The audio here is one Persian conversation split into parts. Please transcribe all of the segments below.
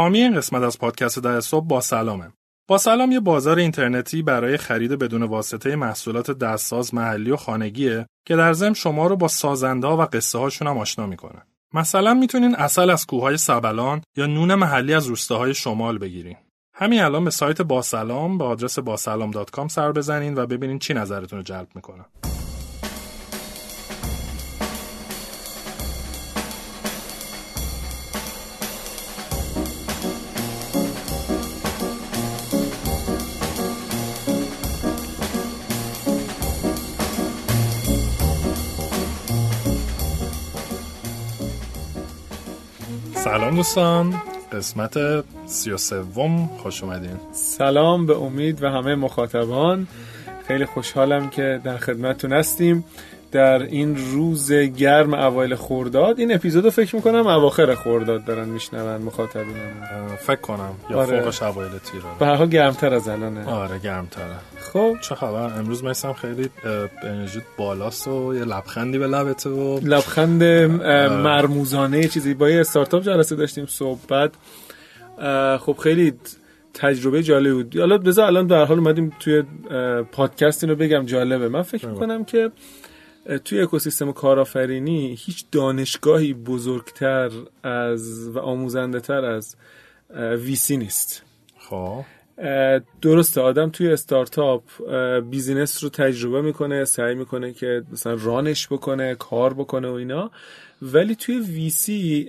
حامی این قسمت از پادکست در صبح با سلامه. با سلام یه بازار اینترنتی برای خرید بدون واسطه محصولات دستساز محلی و خانگیه که در ضمن شما رو با سازنده و قصه هاشون هم آشنا می‌کنه. مثلا می‌تونین اصل از کوههای سبلان یا نون محلی از روستاهای شمال بگیرین. همین الان به سایت باسلام به آدرس باسلام.com سر بزنین و ببینین چی نظرتون رو جلب می‌کنه. سلام دوستان قسمت سی و سوم خوش اومدین. سلام به امید و همه مخاطبان. خیلی خوشحالم که در خدمتتون هستیم. در این روز گرم اوایل خورداد این اپیزودو فکر می‌کنم اواخر خورداد دارن میشنون مخاطبین فکر کنم. یا آره. فوقش اوایل تیر به هر حال گرمتر از الانه. آره گرمتره. خب. چه خبر؟ امروز مثلا خیلی انرژی بالاست و یه لبخندی به لبته و لبخند مرموزانه چیزی. با یه استارتاپ جلسه داشتیم صحبت. خب خیلی تجربه جالب بود. حالا بذار الان در حال اومدیم توی پادکست اینو بگم. جالبه. من فکر می‌کنم که توی اکوسیستم کارآفرینی هیچ دانشگاهی بزرگتر از و آموزنده تر از VC نیست. خب. درسته آدم توی استارتاپ business رو تجربه می‌کنه سعی می‌کنه که مثلا run ش بکنه کار بکنه و اینا. ولی توی VC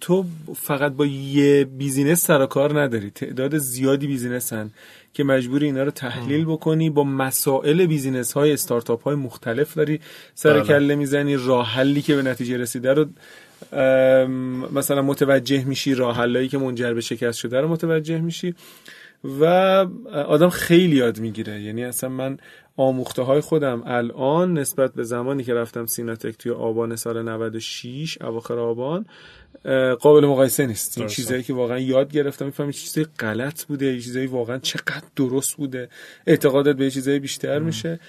تو فقط با یه business سر کار نداری. تعداد زیادی business هن که مجبوری اینا رو تحلیل بکنی با مسائل business های استارتاپ های مختلف داری سر و کله می‌زنی راه حلی که به نتیجه رسیده رو مثلا متوجه میشی راه حلایی که منجر به شکست شده رو متوجه میشی. و آدم خیلی یاد می‌گیره. یعنی اصلا من آموخته های خودم الان نسبت به زمانی که رفتم سیناتک توی آبان سال 96 اواخر آبان قابل مقایسه نیست. این چیزایی که واقعا یاد گرفتم می‌فهمی چیزای غلط بوده یه چیزایی واقعا چقدر درست بوده. اعتقادت به چیزای بیشتر میشه.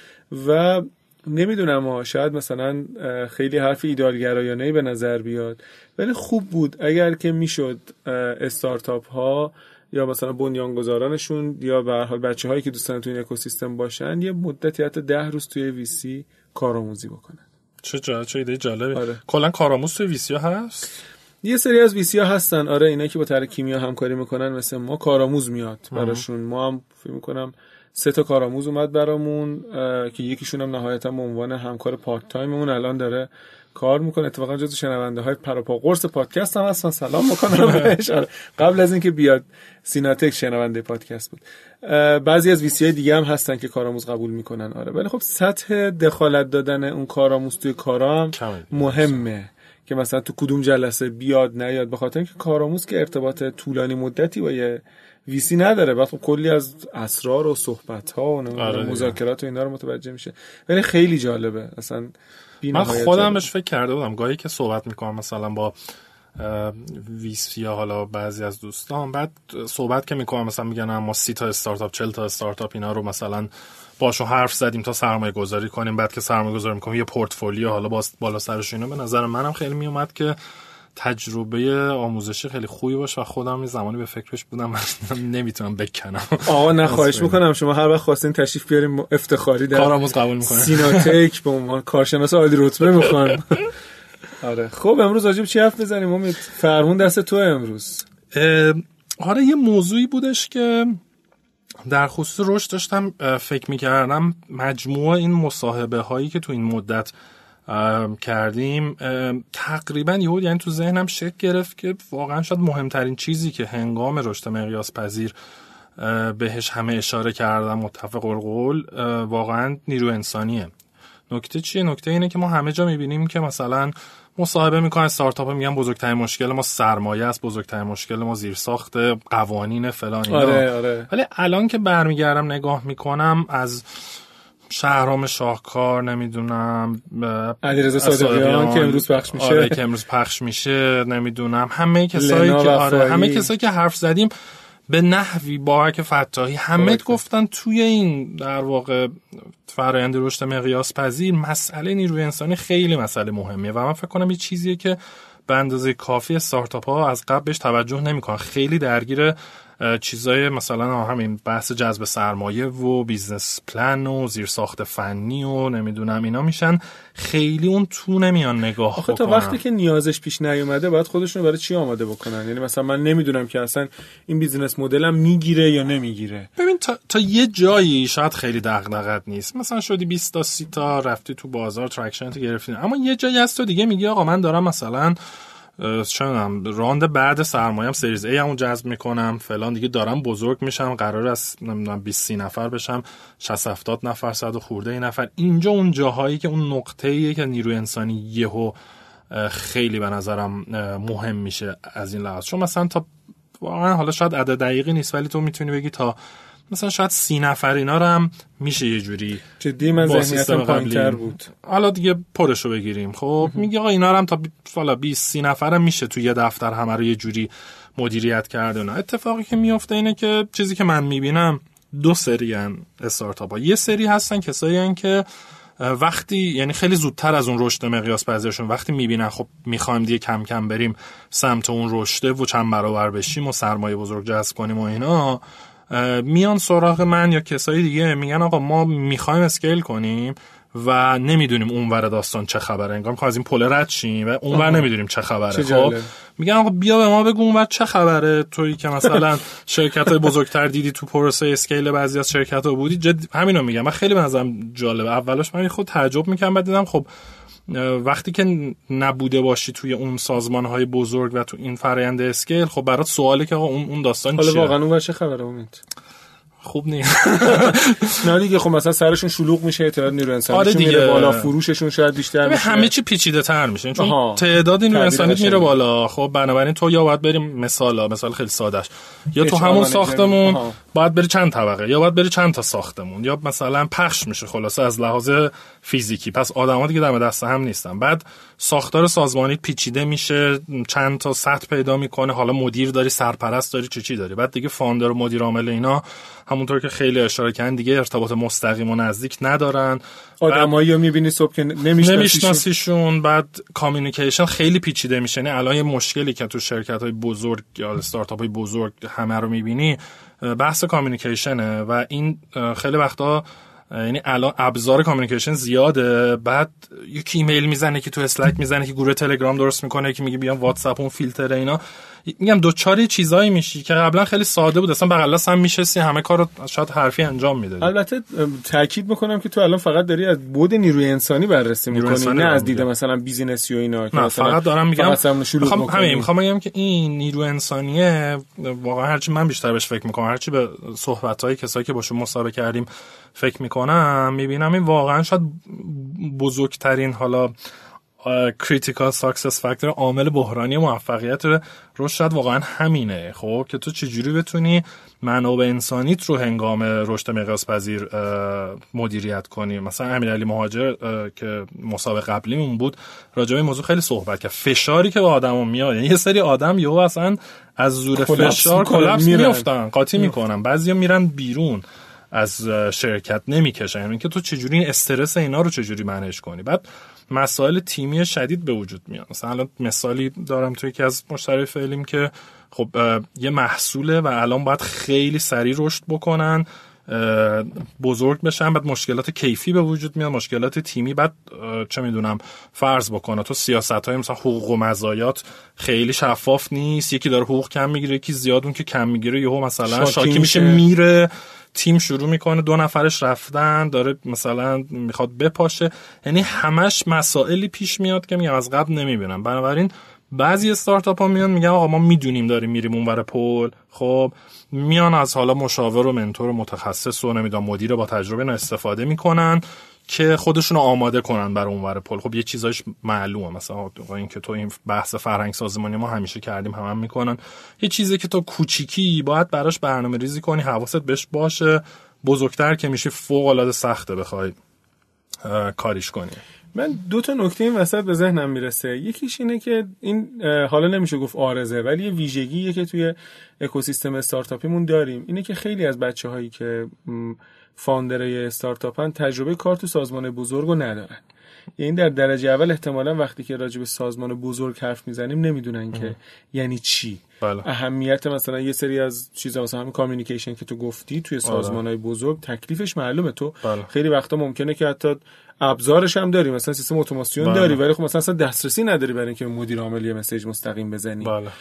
و نمی‌دونم شاید مثلا خیلی حرف ایدالگرایانه به نظر بیاد. ولی خوب بود. اگر که می‌شد استارتاپ ها یا مثلا بنیانگذارانشون یا به هر حال بچه هایی که دوستان تو این اکوسیستم باشن یه مدتی حتی ده روز توی VC کارآموزی بکنن. چه جا چه ایده جالبی آره. کلا کارآموز توی VC ها هست؟ یه سری از VC ها هستن. آره اینا که با طرح کیمیا همکاری می‌کنن مثل ما کارآموز میاد براشون. ما هم فکر می‌کنم سه تا کارآموز اومد برامون که یکیشون هم نهایتا به عنوان همکار part time مون الان داره کار می‌کنه. اتفاقا جز شنونده های پر و پا قرص پادکست هم هستن. سلام می‌کنم آره. قبل از اینکه بیاد سیناتک شنونده پادکست بود. بعضی از ویسی های دیگه هم هستن که کارآموز قبول می‌کنن. آره. ولی خب سطح دخالت دادن اون کارآموز توی کارام مهمه. که مثلا تو کدوم جلسه بیاد نیاد به خاطر اینکه کارآموز که ارتباط طولانی مدتی با یه ویسی نداره. بعد خب کلی از اسرار و صحبت ها و آره مذاکرات و اینا رو متوجه میشه. ولی خیلی جالبه. اصلا من خودم بهش فکر کرده بودم. گاهی که صحبت می‌کنم مثلا با ویسی یا حالا بعضی از دوستان بعد صحبت که می‌کنم مثلا میگن ما سی تا استارتاپ چل تا استارتاپ اینا رو مثلا باشو حرف زدیم تا سرمایه گذاری کنیم. بعد که سرمایه گذاری می‌کنیم یه پورتفولیو حالا بالا سرش اینا به نظر منم خیلی میومد که تجربه آموزشی خیلی خوبی باشه و خودم یه زمانی به فکرش بودم نمی‌تونم بکنم. آقا نه خواهش می‌کنم. شما هر وقت خواستین تشریف بیاریم افتخاری در کارآموز قبول می‌کنه سیناتک به عنوان کارشناس عالی رتبه می‌خوان. آره. خب امروز راجب چی حرف بزنیم؟ امید فرمون دست تو امروز. آره یه موضوعی بودش که در خصوص رشد داشتم فکر می‌کردم مجموعه این مصاحبه هایی که تو این مدت کردیم. تقریبا یهود یعنی تو ذهنم شکل گرفت که واقعا شاید مهمترین چیزی که هنگام رشد مقیاس پذیر بهش همه اشاره کردم متفق القول واقعا نیرو انسانیه. نکته چیه؟ نکته اینه که ما همه جا می‌بینیم که مثلا مصاحبه می‌کنن استارتاپ میگن بزرگترین مشکل ما سرمایه است بزرگترین مشکل ما زیرساخت قوانین فلان آره آره. ولی الان که برمیگردم نگاه می‌کنم از شهرام شاهکار نمی‌دونم علیرضا صادقیان که امروز پخش میشه. آره که امروز پخش میشه نمی‌دونم. همه کسایی که آره همه کسایی که حرف زدیم به نحوی بارک فتاحی. همه گفتن توی این در واقع فرایند رشد مقیاس پذیر. مسئله نیروی انسانی خیلی مسئله مهمیه و من فکر کنم یه چیزیه که به اندازه کافی استارتاپ ها از قبل بهش توجه نمی‌کنن. خیلی درگیر چیزای مثلا همین بحث جذب سرمایه و business plan و زیرساخت فنی و نمی‌دونم اینا میشن. خیلی اون تو نمیان نگاه آخه تا وقتی که نیازش پیش نیومده باید خودشون برای چی آماده بکنن؟ یعنی مثلا من نمی‌دونم که اصلا این business model م می‌گیره یا نمی‌گیره. ببین تا, تا یه جایی شاید خیلی دغدغت نیست. مثلا شدی 20 تا 30 تا رفتی تو بازار traction گرفتی. اما یه جایی از تو دیگه میگی آقا من دارم مثلا چمدونم round بعد سرمایه‌ام series A همون جذب می‌کنم فلان دیگه دارم بزرگ میشم قرار است نمی‌دونم 20 نفر بشم 60 70 نفر صد و خورده ای نفر. اینجا اون جاهایی که اون نقطه ایه که نیروی انسانی یهو خیلی به نظرم مهم میشه از این لحاظ. چون مثلا تا واقعا حالا شاید عدد دقیقی نیست ولی تو می‌تونی بگی تا مثلا شاید سی نفر اینا رو هم میشه یه جوری جدی من ذهنیتم پایینتر بود. حالا دیگه پرشو بگیریم. خب میگه آقا اینا رو هم تا حالا 20 سی نفر هم میشه تو یه دفتر همه رو یه جوری مدیریت کرده نه اتفاقی که میفته اینه که چیزی که من می‌بینم دو سری ان استارتاپ ها یه سری هستن کسایی هن که وقتی یعنی خیلی زودتر از اون رشد مقیاس پذیرشون وقتی می‌بینن خب می‌خوایم دیگه کم کم بریم سمت اون رشده و چند برابر بشیم و سرمایه بزرگ جذب کنیم و اینا میان سراغ من یا کسایی دیگه میگن آقا ما می‌خوایم اسکیل کنیم و نمی‌دونیم اونور داستان چه خبره. انگار که از این پل رد شیم و اونور نمی‌دونیم چه خبره. خب؟ میگن آقا بیا به ما بگو اونور چه خبره. تویی که مثلا شرکت های بزرگتر دیدی تو پروسه اسکیل بعضی از شرکت ها بودی. جد همینو میگم. من خیلی بنظرم جالبه. اولش من خود تعجب می‌کنم بعد دیدم خب وقتی که نبوده باشی توی اون سازمان های بزرگ و تو این فرآیند اسکیل خب برات سواله که اون اون داستان چیه؟ حالا واقعا اون چه خبره امید؟ خوب نیست. نه دیگه خب مثلا سرشون شلوغ میشه اعتماد نیرو انسانی آره دیگه میره بالا فروششون شاید بیشتر میشه. همه چی پیچیده تر میشه. چون تعداد نیرو انسانی میره بالا. خب بنابراین تو یا باید بریم مثالا مثال خیلی سادهش. یا تو همون ساختمون باید بری چند طبقه یا باید بری چند تا ساختمون یا مثلا پخش میشه خلاصه از لحاظ فیزیکی. پس آدما دیگه دم دست هم نیستن. بعد ساختار سازمانی پیچیده میشه چند تا سطح پیدا می‌کنه. حالا مدیر داری سرپرست داری چی چی داری؟ بعد دیگه founder و مدیر عامل اینا همونطور که خیلی اشاره کردن دیگه ارتباط مستقیم و نزدیک ندارن. آدمایی رو می‌بینی صبح که نمیشناسیشون. بعد communication خیلی پیچیده میشه. یعنی الان یه مشکلی که تو شرکت های بزرگ یا استارتاپ های بزرگ همه رو می‌بینی بحث communication ه و این خیلی وقتا یعنی الان ابزار communication زیاده بعد یکی ایمیل می‌زنه که تو Slack می‌زنه که گروه تلگرام درست می‌کنه که میگه بیام واتساپ اون فیلتر اینا. میگم دچار یه چیزایی میشی که قبلا خیلی ساده بود. اصلا بغل هم میشستی همه کارو شاید حرفی انجام می‌دادی. البته تاکید می‌کنم که تو الان فقط داری از بعد نیروی انسانی بررسی می‌کنی نه از دید مثلا business ی و اینا نه فقط دارم میگم می‌خوام همین می‌خوام بگم که این نیرو انسانیه. واقعا هرچی من بیشتر بهش فکر می‌کنم هرچی به صحبت های کسایی که باشون مصاحبه کردیم فکر می‌کنم می‌بینم این واقعا شاید بزرگترین حالا critical success factor عامل بحرانی موفقیت رو شاید واقعا همینه. خب که تو چجوری بتونی منابع انسانیت رو هنگام رشد مقیاس پذیر مدیریت کنی؟ مثلا امیرعلی مهاجر که مصاحبه قبلیمون بود راجع به موضوع خیلی صحبت کرد. فشاری که به آدمو میاد یعنی یه سری آدم یهو اصلا از زور فشار کلاپس میافتن قاطی می‌کنن. بعضیا میرن بیرون از شرکت نمی‌کشن. یعنی که تو چجوری استرس اینا رو چجوری منیج کنی؟ بعد مسائل تیمی شدید به وجود میاد. مثلا الان مثالی دارم توی یکی از مشتری فعلیم که خب یه محصوله و الان باید خیلی سریع رشد بکنن بزرگ بشن بعد مشکلات کیفی به وجود میاد مشکلات تیمی بعد چه می‌دونم فرض بکنه تو سیاست های مثلا حقوق و مزایات خیلی شفاف نیست یکی داره حقوق کم می‌گیره یکی زیاد اون که کم می‌گیره یهو مثلا شاکی میشه. میره. تیم شروع می‌کنه دو نفرش رفتن داره مثلا می‌خواد بپاشه. یعنی همش مسائلی پیش میاد که میگم از قبل نمی‌بینم. بنابراین بعضی استارتاپ ها میان میگن آقا ما می‌دونیم داریم میریم اونور پل. خب میان از حالا مشاور و منتور و متخصص و نمی‌دونم مدیر با تجربه استفاده می‌کنن. که خودشون آماده کنن برای اونور پل. خب یه چیزایش معلومه. مثلا اینکه تو این بحث فرهنگ سازمانی ما همیشه کردیم هم, هم می‌کنن. یه چیزی که تو کوچیکی باید براش برنامه ریزی کنی حواست بهش باشه. بزرگتر که میشه فوق العاده سخته بخوای کاریش کنی. من دو تا نکته این وسط به ذهنم می‌رسه. یکیش اینه که این حالا نمیشه گفت آرزه ولی یه ویژگیه که توی اکوسیستم استارتاپیمون داریم. اینه که خیلی از بچه هایی که فاندرای استارتاپن تجربه کار تو سازمان بزرگ رو ندارن. یعنی در درجه اول احتمالا وقتی که راجع به سازمان بزرگ حرف می‌زنیم نمی‌دونن که یعنی چی. بله. اهمیت مثلا یه سری از چیزا مثلا همین کامیونیکیشن که تو گفتی توی سازمان های بزرگ تکلیفش معلومه. تو بله. خیلی وقتا ممکنه که حتی ابزارش هم داری. مثلا سیستم اتوماسیون بله. داری ولی خب مثلا اصلا دسترسی نداری برای اینکه مدیر عامل یه مسیج مستقیم بزنی. بله.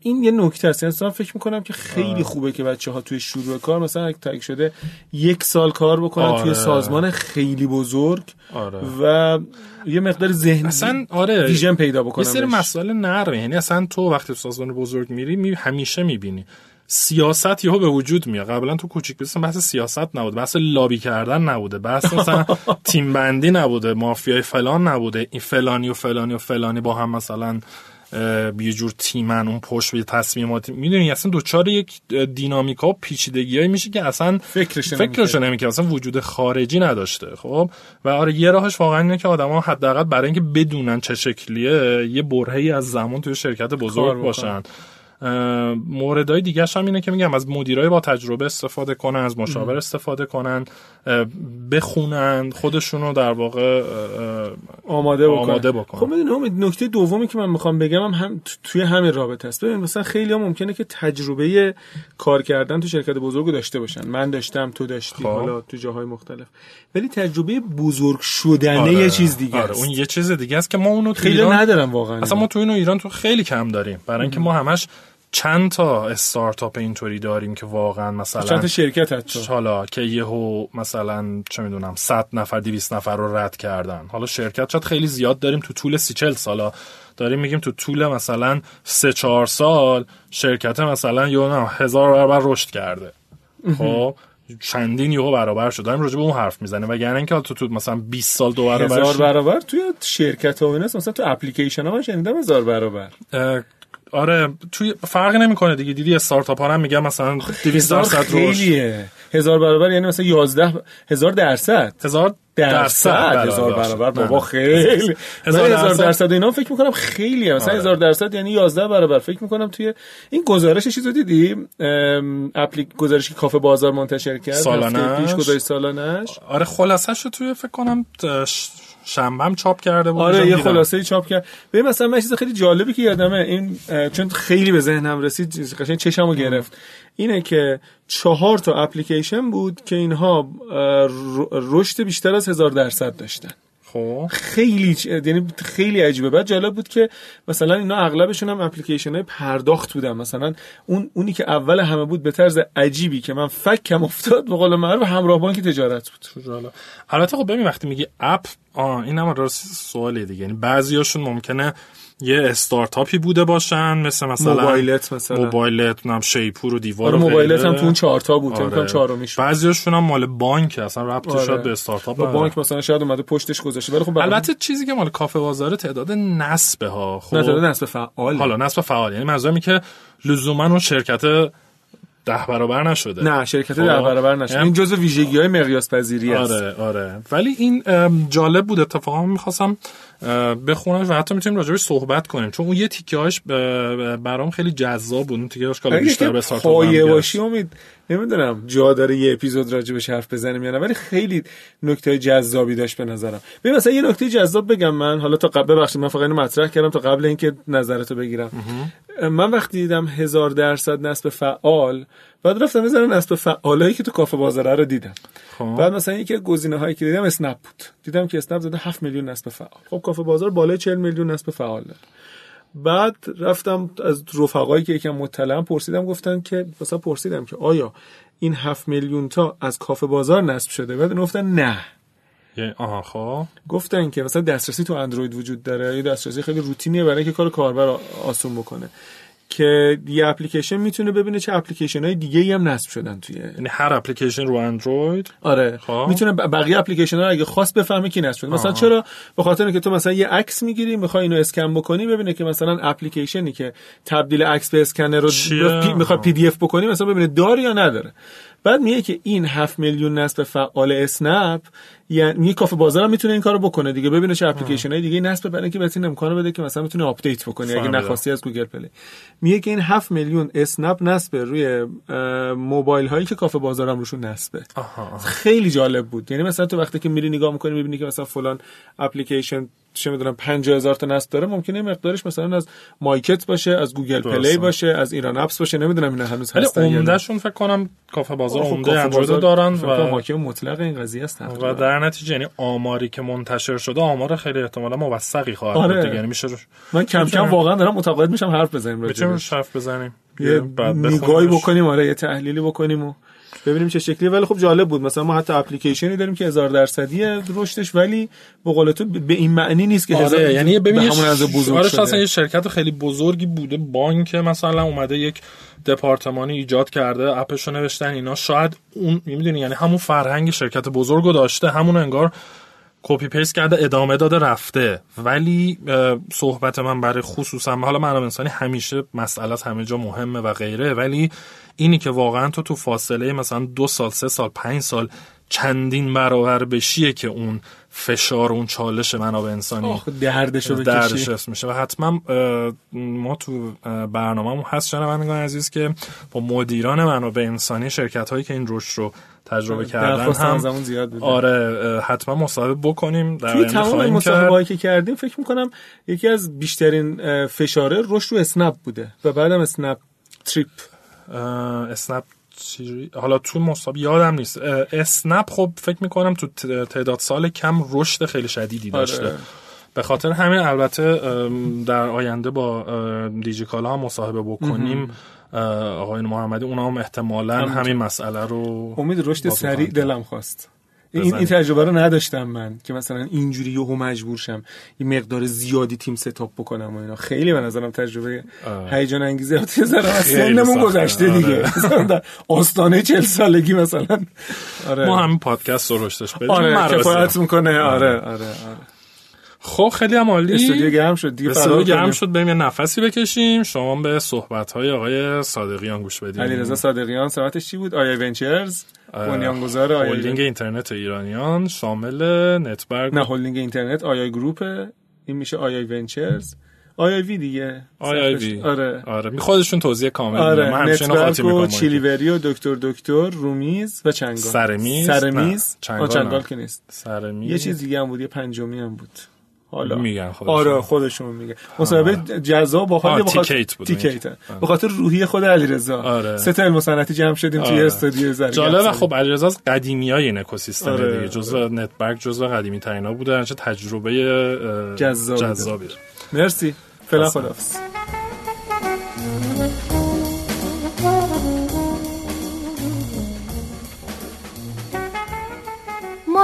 این یه نکته است. یعنی فکر می‌کنم که خیلی خوبه که بچه ها توی شروع کار مثلا تاک شده یک سال کار بکنن آره. توی سازمان خیلی بزرگ آره. و یه مقدار ذهن اصلا آره. ویژن پیدا یه بکنن سری بهش. مسائل نرمه یعنی اصلا تو وقتی تو سازمان بزرگ میری می همیشه می‌بینی. سیاست یهو به وجود میاد. قبلا تو کوچیک بیسن بحث سیاست نبوده بحث لابی کردن نبوده بحث مثلا تیم بندی نبوده مافیای فلان نبوده این فلانی و فلانی و فلانی با هم مثلا یه جور تیمن اون پشت به تصمیمات می‌دونی اصلا دوچار یک دینامیکا و پیچیدگیایی میشه که اصلا فکرش فکرشو نمی‌کنه اصلا وجود خارجی نداشته خب؟ و آره یه راهش واقعا اینه که آدما حداقل برای اینکه بدونن چه شکلیه یه برهه‌ای از زمان توی شرکت بزرگ. باشن. موردهای دیگه هم اینه که میگم از مدیرای با تجربه استفاده کنن از مشاور استفاده کنن. بخونن خودشونو در واقع آماده بکنن. آماده بکنن. خب می‌دونی نکته دومی که من می‌خوام بگم هم, هم تو- توی همین رابطه است. ببین مثلا خیلی ها ممکنه که تجربه کار کردن تو شرکت بزرگ رو داشته باشن. من داشتم تو داشتی خب. حالا تو جاهای مختلف. ولی تجربه بزرگ شدنه آره، یه چیز دیگه آره است. اون یه چیز دیگه است که ما اونو خیلی ایران ندارم واقعا. اصلا ما تو اینو ایران تو خیلی کم داریم. برای اینکه ما همش چند تا استارتاپ اینطوری داریم که واقعا مثلا چند تا شرکت حتی حالا که یهو مثلا چه می‌دونم 100 نفر 200 نفر رو رد کردن. حالا شرکت شاید خیلی زیاد داریم تو طول 30 40 سالا داریم میگیم تو طول مثلا 3 4 سال شرکت مثلا یه نه هزار برابر رشد کرده. خب چندین یهو برابر شد. داریم راجع به اون حرف می‌زنیم. وگرنه اینکه تو تو مثلا 20 سال دو برابر هزار. برابر توی شرکت ها مثلا تو اپلیکیشن ها من شنیدم هزار برابر. آره توی فرقی نمی‌کنه دیگه. دیدی استارتاپ ها هم میگن مثلا 200 هزار درصد خیلیه. هزار برابر یعنی مثلا 11 هزار درصد. هزار درصد هزار برابر. بابا خیلی. هزار هزار درصد. اینا فکر می‌کنم خیلیه. مثلا آره. هزار درصد یعنی 11 برابر. فکر می‌کنم توی این گزارش چیزو دیدی؟ ام، اپلیک گزارشی که کافه بازار منتشر کرد سالانش؟ هفته پیش گزارش سالانش آره خلاصش رو توی فکر کنم ت- ش- شنبهم چاپ کرده بود آره یه. خلاصه چاپ کرد. ببین مثلا من چیز خیلی جالبی که یادمه این چون خیلی به ذهنم رسید قشنگ چشمو گرفت. اینه که چهار تا اپلیکیشن بود که اینها رشد بیشتر از هزار درصد داشتن. خب. خیلی یعنی خیلی عجیبه. بعد جالب بود که مثلا اینا اغلبشون هم اپلیکیشن های پرداخت بودن. مثلا اون اونی که اول همه بود به طرز عجیبی که من فکم افتاد به قول معروف همراه بانک تجارت بود. جالب. البته خب ببین وقتی میگی اپ آه این هم راست سوالیه دیگه. یعنی بعضیاشون ممکنه یه استارتاپی بوده باشن مثل مثلا موبایلت مثلا موبایلت نم شیپور و دیوار آره موبایلت. هم تو اون چهارتا بود آره. چهارمیش بود. بعضیاشون هم مال بانک اصلا ربطی آره. شد به استارتاپ با. بانک مثلا شاید اومده پشتش گذاشته ولی خب البته چیزی که مال کافه بازاره تعداد نصبه ها خب تعداد نصب فعال حالا نصب فعال یعنی منظورم که لزوما اون شرکت ده برابر نشده نه شرکت خب. ده برابر نشد ام- این جزء ویژگی های مقیاس پذیری است آره آره ولی این جالب بود اتفاقا می‌خواستم بخونم و حتی می‌تونیم راجبش صحبت کنیم. چون اون یه تیکه هاش برام خیلی جذاب بود. اون تیکه هاش که اگه بیشتر به هم پایه. باشی امید نمی‌دونم جا داره یه اپیزود راجبش حرف بزنیم یا نه ولی خیلی نکته جذابی داشت به نظرم. ببین مثلا یه نکته جذاب بگم من حالا تا قبل ببخشید من فقط اینو مطرح کردم تا قبل اینکه نظرتو بگیرم. من وقتی دیدم هزار درصد نصب فعال بعد رفتم بزنم نصب فعالایی که تو کافه بازاره رو دیدم. خب. بعد مثلا یکی گزینه هایی که دیدم اسنپ بود. دیدم که اسنپ زده 7 میلیون نصب فعال. خب کافه بازار بالای 40 میلیون نصب فعال داره. بعد رفتم از رفقایی که یکم مطلعم پرسیدم گفتن که مثلا پرسیدم که آیا این 7 میلیون تا از کافه بازار نصب شده؟ بعد گفتن نه. یه- آها خب. گفتن که مثلا دسترسی تو اندروید وجود داره یه دسترسی خیلی روتینیه برای اینکه کار کاربر آسون بکنه. که یه اپلیکیشن می‌تونه ببینه چه اپلیکیشن های دیگه ای هم نصب شدن توی یعنی هر اپلیکیشن رو اندروید؟ آره. خب. می‌تونه بقیه اپلیکیشن ها رو اگه خواست بفهمه کی نصب شده مثلا چرا؟ به خاطر اینکه تو مثلا یه عکس می‌گیری می‌خوای اینو اسکن بکنی ببینه که مثلا اپلیکیشنی که تبدیل عکس به اسکنر رو. می‌خوای PDF بکنی مثلا ببینه داره یا نداره. بعد میگه که این 7 میلیون نصب فعال اسنپ یعنی کافه بازار هم می‌تونه این کارو بکنه دیگه. ببینه چه اپلیکیشن های دیگه. نصب برای اینکه بتونه امکانو بده که مثلا می‌تونه update بکنه اگه نخواستی از Google Play. میگه که این 7 میلیون اسنپ نصب روی موبایل هایی که کافه بازار هم روشون نصبه. خیلی جالب بود. یعنی مثلا تو وقتی که میری نگاه می‌کنی می‌بینی که مثلا فلان اپلیکیشن چه می‌دونم 50000 تا نصب داره. ممکنه مقدارش مثلا از مایکت باشه از Google Play باشه از ایران اپس باشه. نمی‌دونم اینا هنوز هستن عمدهشون فکر کنم کافه بازار عمده اندروید دارن و حاکم مطلق این قضیه است و در نتیجه یعنی آماری که منتشر شده آمار خیلی احتمالا موثقی خواهد آره. بود یعنی میشه من کم کم واقعا دارم متقاعد میشم حرف بزنیم راجعش حرف بزنیم. یه نگاهی بکنیم آره یه تحلیلی بکنیم و ببینیم چه شکلی. ولی خب جالب بود. مثلا ما حتی اپلیکیشنی داریم که هزار درصدی رشدش ولی به قول تو به این معنی نیست که آره یعنی ببین همون از بزرگ آره شده. یه شرکت خیلی بزرگی بوده. بانک مثلا اومده یک دپارتمانی ایجاد کرده app شو نوشتن اینا. شاید اون می‌دونی یعنی همون فرهنگ شرکت بزرگو داشته همون انگار copy paste کرده ادامه داده رفته. ولی صحبت من برای خصوصا حالا من انسانی همیشه مسئله همه جا مهمه و غیره. ولی اینی که واقعا تو تو فاصله مثلا دو سال سه سال پنج سال چندین برابر بشیه که اون فشار اون چالش منابع انسانی دردش رو دردش میشه. و حتما ما تو برنامه هست شنوندگان عزیز که با مدیران منابع انسانی شرکت هایی که این رشد رو تجربه کردن هم زیاد بوده. آره حتما مصاحبه بکنیم در توی تمام مصاحبه‌ای که کردیم فکر می‌کنم یکی از بیشترین فشاره رشد رو اسنپ بوده و بعدم اسنپ تریپ. اسنپ حالا تو مصاحبه یادم نیست. اسنپ خب فکر می‌کنم تو تعداد سال کم رشد خیلی شدیدی آره. داشته. آره. به خاطر همین البته در آینده با دیجیکالا هم مصاحبه بکنیم. آقای محمدی اونا هم احتمالا همین مسئله رو امید رشد سریع دلم خواست. این این تجربه رو نداشتم من که مثلا اینجوری یهو مجبور شم یه مقدار زیادی تیم ستاپ بکنم و اینا. خیلی به نظرم تجربه هیجان انگیزه یه ذره از سنمون گذشته دیگه. آره. آستانه 40 سالگی مثلا. آره. ما هم پادکست رو رشدش بدیم. آره کفایت می‌کنه. آره آره آره. خب خیلی هم عالی. استودیو گرم شد دیگه استودیو گرم شد بریم یه نفسی بکشیم. شما به صحبت های آقای صادقیان گوش بدید. علیرضا صادقیان صحبتش چی بود؟ IIA Ventures؟ بنیانگذار آیا هلدینگ اینترنت ایرانیان شامل نتبرگ نه هلدینگ اینترنت آیا Group این میشه آیا ونچرز. آی وی دیگه. آی آی وی. آره. آره. می خودشون توضیح کامل آره. من همیشه اینو خاطی می‌کنم. چیلیوری و دکتر دکتر رومیز و چنگال. سرمیز سرمیز چنگال, چنگال که نیست. سرمیز یه چیز دیگه هم بود یه پنجمی هم بود. حالا. میگن خودشون. آره خودشون میگه مصاحبه جذاب با خاطر تیکیت بود تیکیت. به خاطر روحی خود علیرضا. آره. سه تا علم صنعتی جمع شدیم آره. توی استودیو زرگرد جالب خب علیرضا از قدیمیای این اکوسیستم آره. دیگه. جزء نتورک جزء قدیمی ترینا بوده. چه تجربه جذاب جذابی مرسی. فعلا خداحافظ.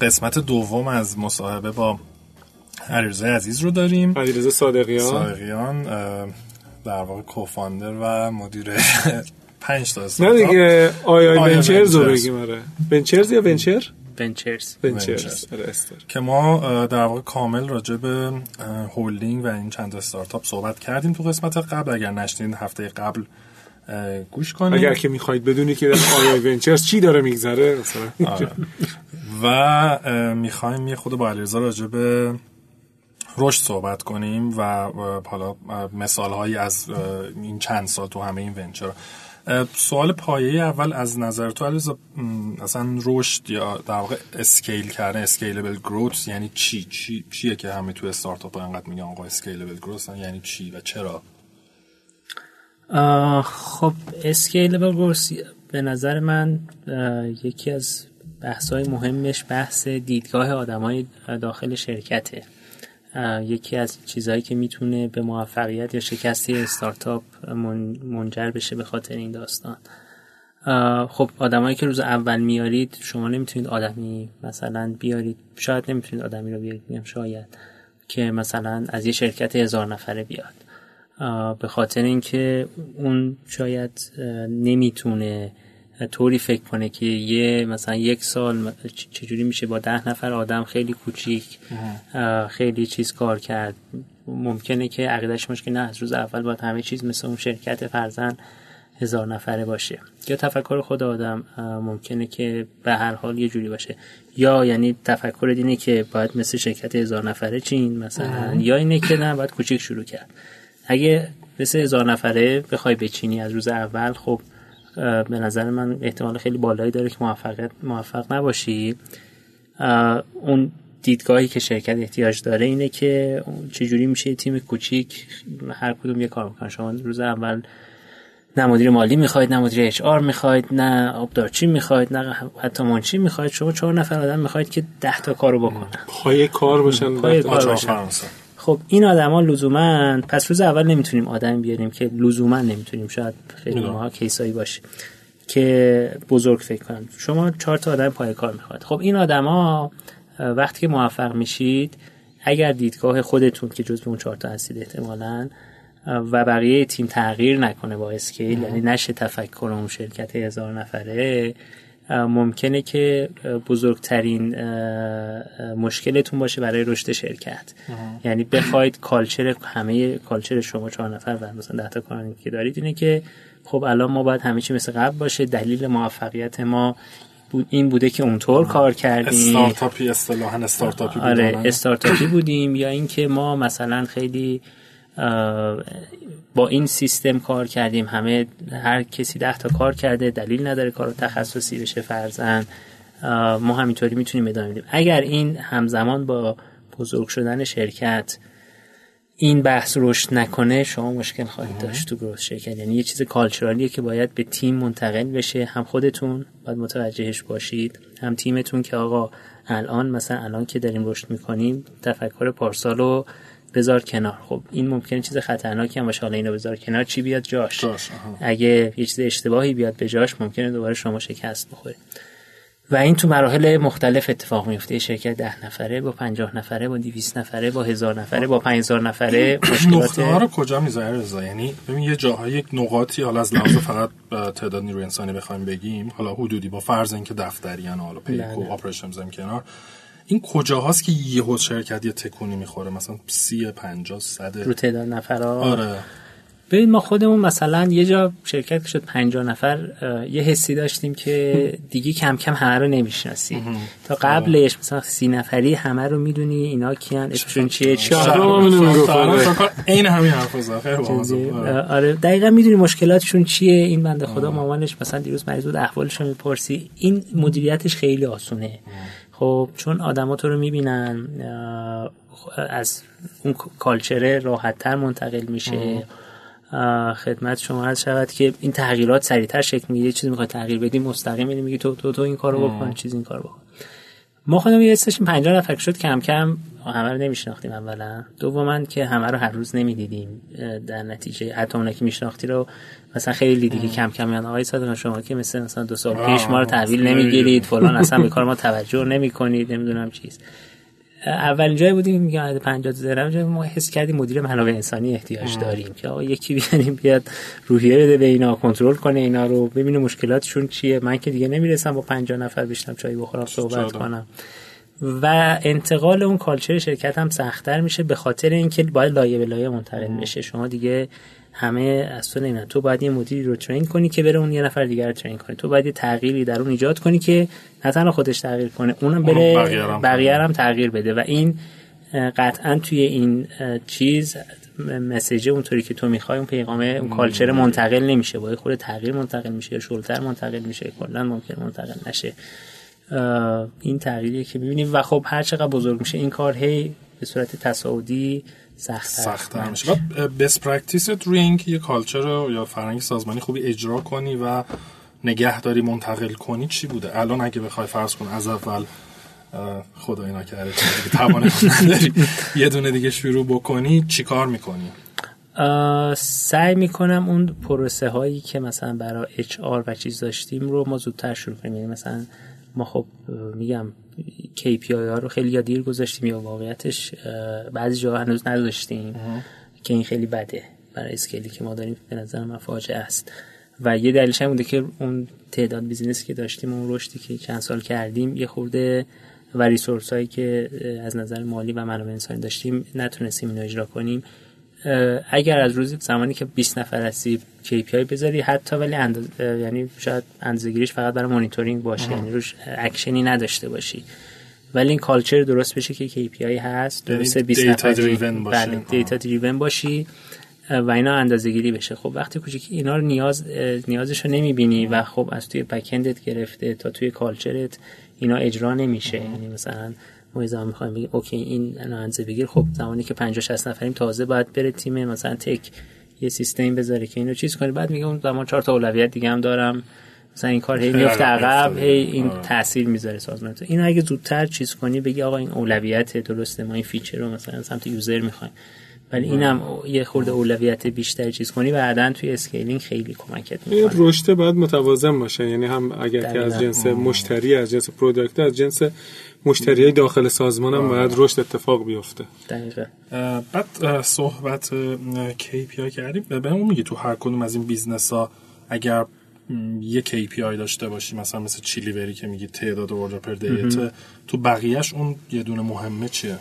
قسمت دوم از مصاحبه با علیرضا عزیز رو داریم. علیرضا صادقیان. صادقیان در واقع co-founder و مدیر پنج تا نه دیگه آی آی Ventures رو بگیم آره. Ventures یا Venture Ventures Ventures که ما در واقع کامل راجع به هولدینگ و این چند استارتاپ صحبت کردیم تو قسمت قبل. اگر نشنید هفته قبل گوش کنید اگر که می‌خواید بدونی که آی آی Ventures چی داره میگذره مثلا. و می‌خوایم یه خود با علیرضا راجع به رشد صحبت کنیم و حالا مثال هایی از این چند سال تو همه این venture. سوال پایه اول از نظر تو علیرضا اصلا رشد یا در واقع scale کردن scalable growth یعنی چی؟ چی چیه که همه تو استارتاپ انقدر میگن آقا scalable growth یعنی چی و چرا؟ خب اسکیلبل گروت به نظر من یکی از بحث‌های مهمش بحث دیدگاه آدمای داخل شرکته. یکی از چیزهایی که می‌تونه به موفقیت یا شکستی استارتاپ منجر بشه به خاطر این داستان. خب آدمایی که روز اول میارید شما نمی‌تونید آدمی مثلا بیارید شاید نمی‌تونید آدمی رو بیارید میگم شاید که مثلا از یه شرکت هزار نفره بیاد. به خاطر اینکه اون شاید نمی‌تونه طوری فکر کنه که یه مثلا یک سال چجوری میشه با ده نفر آدم خیلی کوچیک خیلی چیز کار کرد. ممکنه که عقیدش باشه که نه از روز اول باید همه چیز مثل اون شرکت فرزن هزار نفره باشه. یا تفکر خود آدم ممکنه که به هر حال یه جوری باشه. یا یعنی تفکر اینه که باید مثل شرکت هزار نفره چین مثلا یا اینه که نه باید کوچیک شروع کرد. اگه مثل هزار نفره بخوای بچینی از روز اول خب به نظر من احتمال خیلی بالایی داره که موفقیت موفق نباشی. اون دیدگاهی که شرکت احتیاج داره اینه که چجوری میشه تیم کوچیک هر کدوم یه کار بکنن شما روز اول نه مدیر مالی می‌خواید نه مدیر اچ آر می‌خواید نه آبدارچی می‌خواید نه حتی منشی می‌خواید. شما چهار نفر آدم می‌خواید که ده تا کارو بکنن. پای کار باشن. پای کار باشن. خب این آدما لزوما پس روز اول نمی‌تونیم آدم بیاریم که لزوما نمی‌تونیم شاید خیلی ماها کیسایی باشه که بزرگ فکر کنن. شما چهار تا آدم پای کار می‌خواد خب این آدما وقتی که موفق میشید اگر دیدگاه خودتون که جز اون چهار تا هستید احتمالاً و بقیه تیم تغییر نکنه با اسکیل یعنی نشه تفکر اون شرکت هزار نفره ممکنه که بزرگترین مشکلتون باشه برای رشد شرکت. یعنی بخواید کالچر همه کالچر شما چهار نفر و مثلا ده تا که دارید اینه که خب الان ما باید همه چی مثل قبل باشه. دلیل موفقیت ما این بوده که اونطور کار کردیم. استارتاپی اصطلاحا استارتاپی آره استارتاپی بودیم یا اینکه ما مثلا خیلی با این سیستم کار کردیم همه هر کسی ده تا کار کرده دلیل نداره کار تخصصی بشه فرزن ما همینطوری می‌تونیم ادامه بدیم. اگر این همزمان با بزرگ شدن شرکت این بحث رشد نکنه شما مشکل خواهید داشت تو گروه شرکت. یعنی یه چیز کالچورالیه که باید به تیم منتقل بشه. هم خودتون باید متوجهش باشید هم تیمتون که آقا الان مثلا الان که داریم رشد می‌کنیم تفکر پارسالو بذار کنار. خب این ممکنه چیز خطرناکی هم باشه. حالا اینو بذار کنار چی بیاد؟ جاش, اگه یه چیز اشتباهی بیاد به جاش ممکنه دوباره شما شکست بخورید. و این تو مراحل مختلف اتفاق میفته. شرکت ده نفره با پنجاه نفره با 200 نفره با هزار نفره با 5000 نفره. مشکلات ها رو کجا می‌ذاره رضا؟ یعنی ببین یه جاهای یک نقاطی حالا از لحاظ فقط تعداد نیروی انسانی بخوایم بگیم حالا حدودی با فرض اینکه دفتری حالا پیکو آپریشنز کنار. این کجاهاست که یهو شرکت یه تکونی می‌خوره؟ مثلا سی پنجاه صد؟ رو تعداد نفرها؟ آره. ببین ما خودمون مثلا یه جا شرکت که شد 50 نفر یه حسی داشتیم که دیگه کم کم همه رو نمی‌شناسیم. تا قبلش مثلا سی نفری همه رو می‌دونی اینا کیان اسمشون چیه این همین حرف آره. دقیقا می‌دونی مشکلاتشون چیه؟ این بنده خدا مامانش مثلا دیروز مریض بود احوالش رو می‌پرسی. این مدیریتش خیلی آسونه. خب چون آدما تو رو می‌بینن از اون کالچره راحت تر منتقل میشه. خدمت شما هست شود که این تغییرات سریعتر شکل می‌گیره. چیزی می‌خواد تغییر بدیم مستقیم میگی تو تو تو این کارو بکن چیز این کارو بکن. ما خودمون یه استشیم 50 نفر شد کم کم همه رو نمیشناختیم اولا. دوما که همه رو هر روز نمی‌دیدیم. در نتیجه حتی اونا که میشناختی رو مثلا خیلی دیگه کم کم میان آقای صادق شما که مثل مثلا دو سال پیش ما رو تحویل نمی‌گیرید فلان اصلا به کار ما توجه نمی‌کنید نمی‌دونم چیز. اولین جایی بودیم میگم 50 درم ما حس کردیم مدیر منابع انسانی احتیاج داریم که آقا یکی بیاریم بیاد روحیه بده به اینا کنترل کنه اینا رو ببینه مشکلاتشون چیه. من که دیگه نمی‌رسم با 50 نفر بشتم چای بخورم صحبت کنم. و انتقال اون کالچر شرکت هم سختتر میشه به خاطر اینکه باید لایه به لایه منتقل بشه. شما دیگه همه از تو نمیدن تو باید یه مدیری رو ترین کنی که بره اون یه نفر دیگر رو ترین کنی تو باید یه تغییری در اون ایجاد کنی که نه تنها خودش تغییر کنه اونم بره بقیه هم تغییر بده. و این قطعا توی این چیز message اونطوری که تو می‌خوای اون پیغام اون culture منتقل نمیشه. با خود تغییر منتقل میشه یا شلتر منتقل میشه کلا ممکن منتقل نشه. این تغییریه که ببینیم و خب هر چقدر بزرگ میشه این کار هی به صورت تصاعدی سخت‌تر. میشه. و best practice روی اینکه یه culture یا فرهنگ سازمانی خوبی اجرا کنی و نگهداری منتقل کنی چی بوده؟ الان اگه بخوای فرض کن از اول خدا اینا کرده توان نداری. یه دونه دیگه شروع بکنی چی کار می‌کنی؟ سعی می‌کنم اون پروسه هایی که مثلا برای اچ آر و چیز داشتیم رو ما زودتر شروع کنیم. یعنی مثلا ما خب میگم KPI ها رو خیلی یا دیر گذاشتیم یا واقعیتش بعضی جاها هنوز نداشتیم که این خیلی بده برای scale ی که ما داریم به نظر من فاجعه است. و یه دلیلش هم بوده که اون تعداد business ی که داشتیم اون رشدی که چند سال کردیم یه خورده و resource هایی که از نظر مالی و منابع انسانی داشتیم نتونستیم اینو اجرا کنیم. اگر از روزی زمانی که 20 نفر هستی KPI بذاری حتی ولی انداز... یعنی شاید اندازه‌گیریش فقط برای مانیتورینگ باشه یعنی روش اکشنی نداشته باشی. ولی این culture درست بشه که KPI هست درست 20 نفر بله data driven باشی و اینا اندازه گیری بشه. خب وقتی کوچیکی اینا رو نیاز نیازش رو نمی‌بینی و خب از توی backend ت گرفته تا توی culture ت اینا اجرا نمیشه. یعنی مثلا ما زمان می‌خوایم بگیم okay این اندازه بگیر. خب زمانی که 50 60 نفریم تازه باید بره تیم مثلا tech یه سیستم بذاره که اینو چیز کنه. بعد اون زمان چهار تا اولویت دیگه هم دارم. مثلا این کار هی میفته عقب هی این تاثیر می‌ذاره سازمان تو اینو اگه زودتر چیز کنی بگی آقا این اولویت درسته ما این feature رو مثلا سمت user می‌خوایم. ولی اینم یه خورده اولویت بیشتر چیز کنی بعدا توی scaling خیلی کمکت می‌کنه. رشد باید متوازن باشه. یعنی هم اگر که از جنس مشتری از جنس product از جنس مشتری های داخل سازمان هم باید رشد اتفاق بیفته. دقیقا. بعد صحبت KPI کردیم. به همون میگی تو هر کدوم از این business ها اگر یه KPI داشته باشی مثلا مثل چیلیوری که میگی تعداد order per day ت تو بقیهش اون یه دونه مهمه چیه؟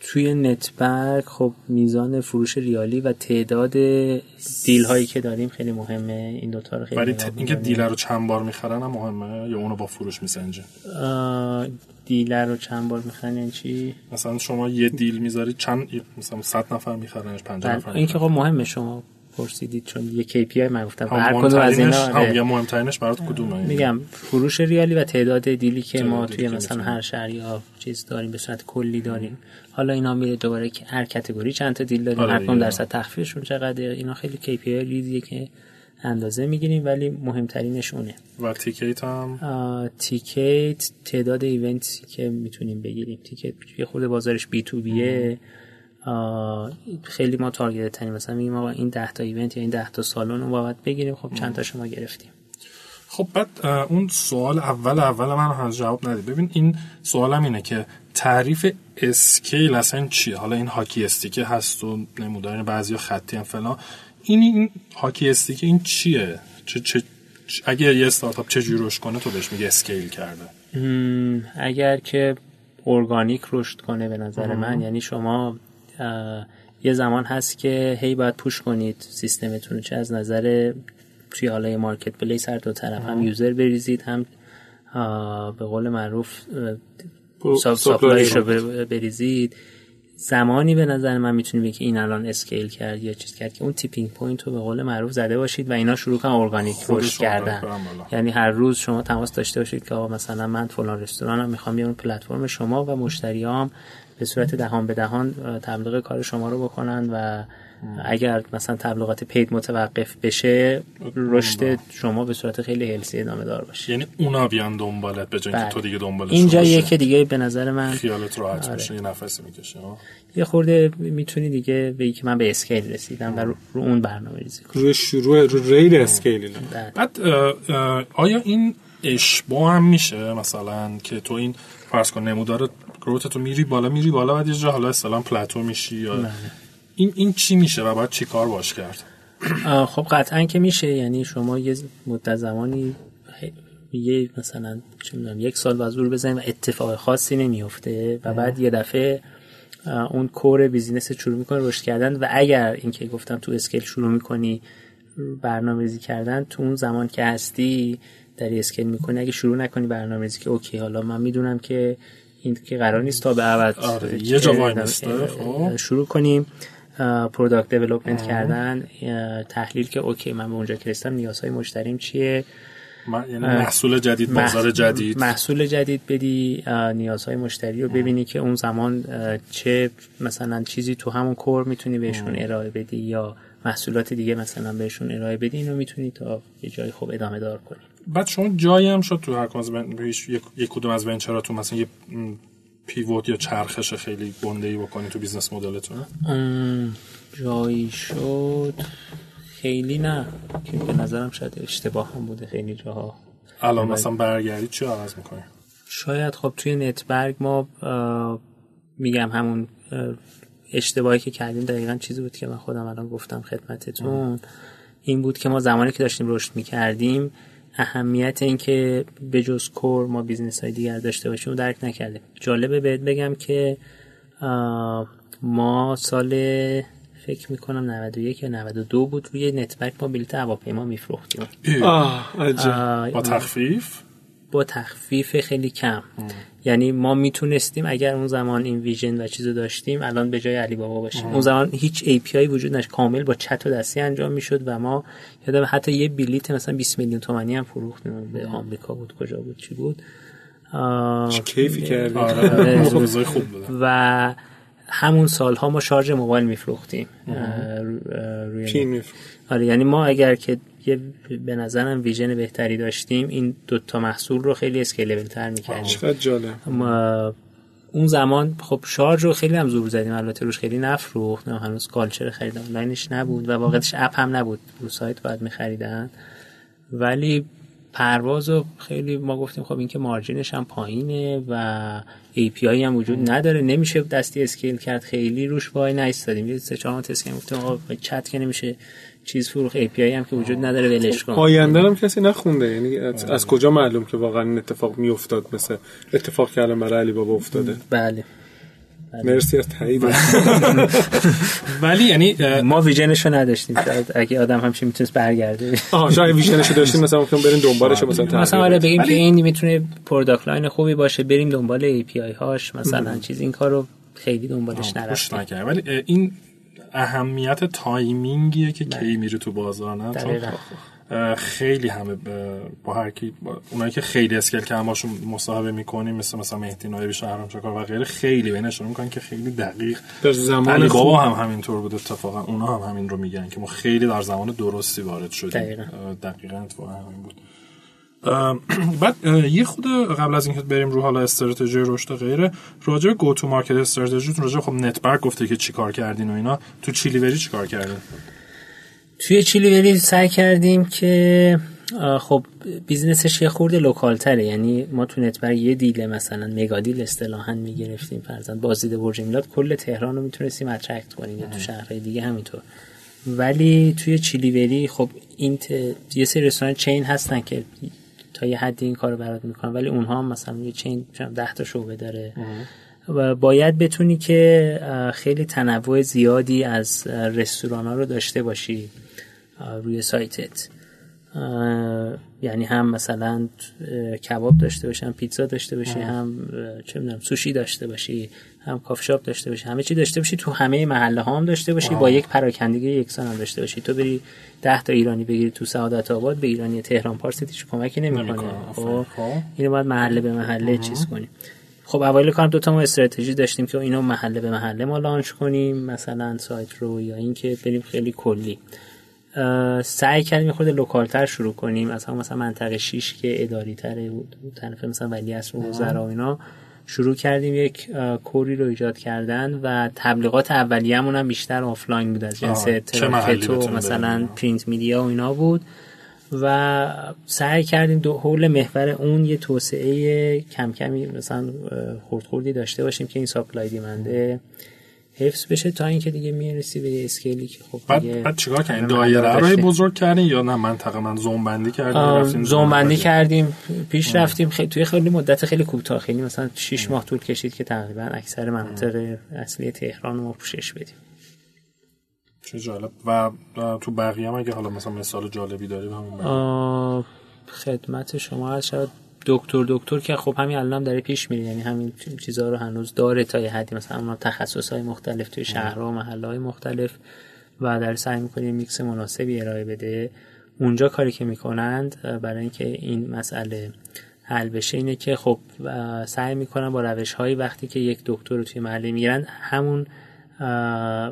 توی نتبرک خب میزان فروش ریالی و تعداد دیل هایی که داریم خیلی مهمه. این دوتا رو خیلی ولی اینکه دیلر رو چند بار می‌خرن هم مهمه یا اونو با فروش میسنجه؟ دیلر رو چند بار می‌خرن یعنی چی؟ مثلا شما یه دیل می‌ذاری چند مثلا 100 نفر میخرنش 50 نفر این که خب مهمه شما پرسیدید چون یه KPI من گفتم هر کدوم از اینا یا مهمترینش برات کدومه؟ میگم فروش ریالی و تعداد دیلی که ما توی مثلا هر شهر یا چیز داریم به صورت کلی داریم. حالا اینا میره دوباره که هر category چند تا deal داریم هر کدوم درصد تخفیفشون چقدر اینا خیلی KPI ریزیه که اندازه می‌گیریم ولی مهمترینش اونه. و تیکیت هم؟ تیکیت تعداد event ی که می‌تونیم بگیریم. تیکت یه خود بازارش B2B ه خیلی ما target تنیم مثلا میگیم آقا این 10 تا event یا این 10 تا سالن رو باید بگیریم. خب چند تا شما گرفتیم. خب بعد اون سوال اول اول من هم جواب ندید ببین این سوالم اینه که تعریف scale اصلا چیه؟ حالا این hockey stick ه هست و نمودار بعضی خطی هم فلان. این این hockey stick ه این چیه؟ چه چه اگر یه استارتاپ چه جوری رشد کنه تو بهش میگه scale کرده. اگر که ارگانیک رشد کنه به نظر من یعنی شما یه زمان هست که هی باید push کنید سیستمتون چه از نظر توی حالا marketplace هر دو طرف هم user بریزید هم به قول معروف supply ش رو بریزید. زمانی به نظر من می‌تونیم که این الان scale کرد یا چیز کرد که اون tipping point رو به قول معروف زده باشید و اینا شروع کنن ارگانیک رشد کردن. یعنی هر روز شما تماس داشته باشید که آقا مثلا من فلان رستورانم می‌خوام بیام پلتفرم شما و مشتریام به صورت دهان به دهان تبلیغ کار شما رو بکنن و اگر مثلا تبلیغات paid متوقف بشه رشد شما به صورت خیلی healthy ادامه دار باشه. یعنی اونا بیان دنبالت به جای تو دیگه دنبالش اینجا یه دیگه به نظر من خیالت راحت آره. بشه یه نفسی می‌کشه یه خورده می‌تونی دیگه بگی که من به scale رسیدم و رو, اون برنامه ریزی کنم. روی شروع رو real scale بعد آیا این اشباع هم میشه؟ مثلا که تو این فرض کن نمودار growth تو میری بالا میری بالا بعد یه جا حالا اصلا plateau میشی یا نه. این این چی میشه و باید چی کار باش کرد؟ خب قطعا که میشه. یعنی شما یه مدت زمانی یه مثلا چه می‌دونم یک سال زور بزنیم و اتفاق خاصی نمیفته و بعد یه دفعه اون core business شروع می‌کنه رشد کردن و اگر اینکه گفتم تو scale شروع می‌کنی برنامه‌ریزی کردن تو اون زمان که هستی داری scale می‌کنی. اگه شروع نکنی برنامه‌ریزی که اوکی حالا من می‌دونم که این که قرار نیست تا ابد آره. یه جا خب. شروع کنیم. product development کردن تحلیل که اوکی من به اونجا که رسیدم نیازهای مشتریم چیه؟ یعنی محصول جدید بازار جدید. محصول جدید بدی نیازهای مشتری رو ببینی که اون زمان چه مثلا چیزی تو همون core می‌تونی بهشون ارائه بدی یا محصولات دیگه مثلا بهشون ارائه بدی اینو می‌تونی تا یه جای خوب ادامه دار کنی. بعد شما جایی هم شد تو هر یک کدوم از venture اتون مثلا یه pivot یا چرخش خیلی گنده ای بکنی تو business model تون؟ جایی شد. خیلی نه. که به نظرم شاید اشتباه هم بوده خیلی جاها. الان مثلا برگردی چی عوض می‌کنی؟ شاید خب توی نتبرگ ما میگم همون اشتباهی که کردیم دقیقا چیزی بود که من خودم الان گفتم خدمتتون. این بود که ما زمانی که داشتیم رشد می‌کردیم اهمیت این که به جز core ما business های دیگر داشته باشیم و درک نکردیم. جالبه بهت بگم که ما سال فکر می‌کنم 91 یا 92 بود روی نتبرگ ما بلیت هواپیما میفروختیم. با تخفیف؟ با تخفیف خیلی کم. یعنی ما می‌تونستیم اگر اون زمان این ویژن و چیزو داشتیم الان به جای علی بابا باشیم. اون زمان هیچ API وجود نداشت. کامل با چت و دستی انجام می‌شد و ما یادم حتی یه بلیت مثلا 20 میلیون تومانی هم فروختیم. به آمریکا بود کجا بود چی بود؟ کیفی کردیم؟ آره. خوب و همون سالها ما شارژ موبایل میفروختیم. روی آره یعنی ما اگر که یه به نظرم vision بهتری داشتیم. این دوتا محصول رو خیلی scalable تر می‌کردیم. چقدر جالب. اون زمان خب شارژ رو خیلی هم زور زدیم. البته روش خیلی نفروخت. نه هنوز culture خرید آنلاینش نبود و واقعیتش app هم نبود. رو سایت باید میخریدن. ولی پرواز رو خیلی ما گفتیم خب این که margin ش هم پایینه و API هم وجود نداره. نمیشه دستی scale کرد. خیلی روش وای نایستادیم. یه سه چهار تست کردیم گفتیم آقا چت که نمیشه چیز فروخ API هم که وجود نداره ولش کن. آینده هم کسی نخونده. یعنی از, از کجا معلوم که واقعا این اتفاق میافتاد مثل اتفاق که الان برای علی بابا افتاده؟ بله. مرسی از تایید. ولی یعنی ما vision شو نداشتیم. شاید اگه آدم همش می‌تونست برگرده. آها شاید vision شو داشتیم مثلا ممکن بریم دنبالش مثلا مثلا آره بگیم که این می‌تونه product line خوبی باشه بریم دنبال API هاش مثلا چیز این کارو خیلی دنبالش نرفتیم. ولی این اهمیت تایمینگیه که کی میره تو بازار نه؟ خیلی همه با هر کی اونایی که خیلی اسکل که باشون مصاحبه می‌کنیم مثل مثلا مهدی نایبی شهرام چکار و غیره خیلی به نشون می‌کنن که خیلی دقیق. در زمان بابا هم همینطور بود اتفاقا اونا هم همین رو میگن که ما خیلی در زمان درستی وارد شدیم. دقیقاً. دقیقاً اتفاقا همین بود. بعد یه خود قبل از اینکه بریم رو حالا استراتژی رشد و غیره راجع به go to market strategy تون راجع خب نتبرگ گفته که چیکار کردین و اینا. تو چیلیوری چیکار کردین؟ توی چیلیوری سعی کردیم که خب business ش یه خورده local تره یعنی ما تو نتبرگ یه deal مثلا mega deal اصطلاحا می‌گرفتیم. فرضاً بازدید برج میلاد کل تهران رو می‌تونستیم attract کنیم. یا تو شهرهای دیگه همینطور. ولی توی چیلیوری خب این ت... یه سری رستوران chain هستن که تا یه حدی این کارو برات می‌کنن ولی اونها هم مثلا یه چین 10 تا شعبه داره. و باید بتونی که خیلی تنوع زیادی از رستوران ها رو داشته باشی روی سایتت. یعنی هم مثلا کباب داشته باشی هم پیتزا داشته باشی هم چه می‌دونم سوشی داشته باشی. هم کاف شاپ داشته باشی همه چی داشته باشی تو همه محله ها هم داشته باشی با یک پراکندگی یکسان هم داشته باشی. تو بری ده تا ایرانی بگیری تو سعادت آباد به ایرانی تهران پارس هیچ کمکی نمی‌کنه. خب اینو باید محله به محله چیز کنی خب اوایل کارم دو تا ما استراتژی داشتیم که اینو محله به محله ما launch کنیم مثلا سایت رو یا اینکه بریم خیلی کلی. سعی کردیم خود local تر شروع کنیم. از هم مثلا منطقه 6 که اداری تره بود طرف مثلا ولی عصر و و اینا. شروع کردیم یک core ی رو ایجاد کردن و تبلیغات اولیه‌مون هم بیشتر آفلاین بود از جنس تراکت و مثلا print media و اینا بود و سعی کردیم دو حول محور اون یه توسعه کم کمی مثلا خردخوردی داشته باشیم که این ساپلای دیمنده حفظ بشه تا اینکه دیگه می‌رسی به یه اسکیلی که خب بعد, بعد چیکار کردین دایره رو بزرگ کردین یا نه؟ منطقه من زوم بندی کردیم زوم بندی کردیم. پیش رفتیم خیلی توی خیلی مدت خیلی کوتاه خیلی مثلا 6 ماه طول کشید که تقریبا اکثر مناطق اصلی تهران رو پوشش بدیم. چه جالب. و تو بقیه هم اگه حالا مثلا مثال جالبی داری همون خدمت شما شاید دکتر دکتر که خب همین الان داره پیش میره یعنی همین چیزها رو هنوز داره تا یه حدی. مثلا اون تخصص های مختلف توی شهرها و محله های مختلف و در سعی می‌کنه میکس مناسبی ارائه بده. اونجا کاری که می‌کنند برای اینکه این مسئله حل بشه اینه که خب سعی می‌کنن با روش هایی وقتی که یک دکتر رو توی محله می‌گیرن همون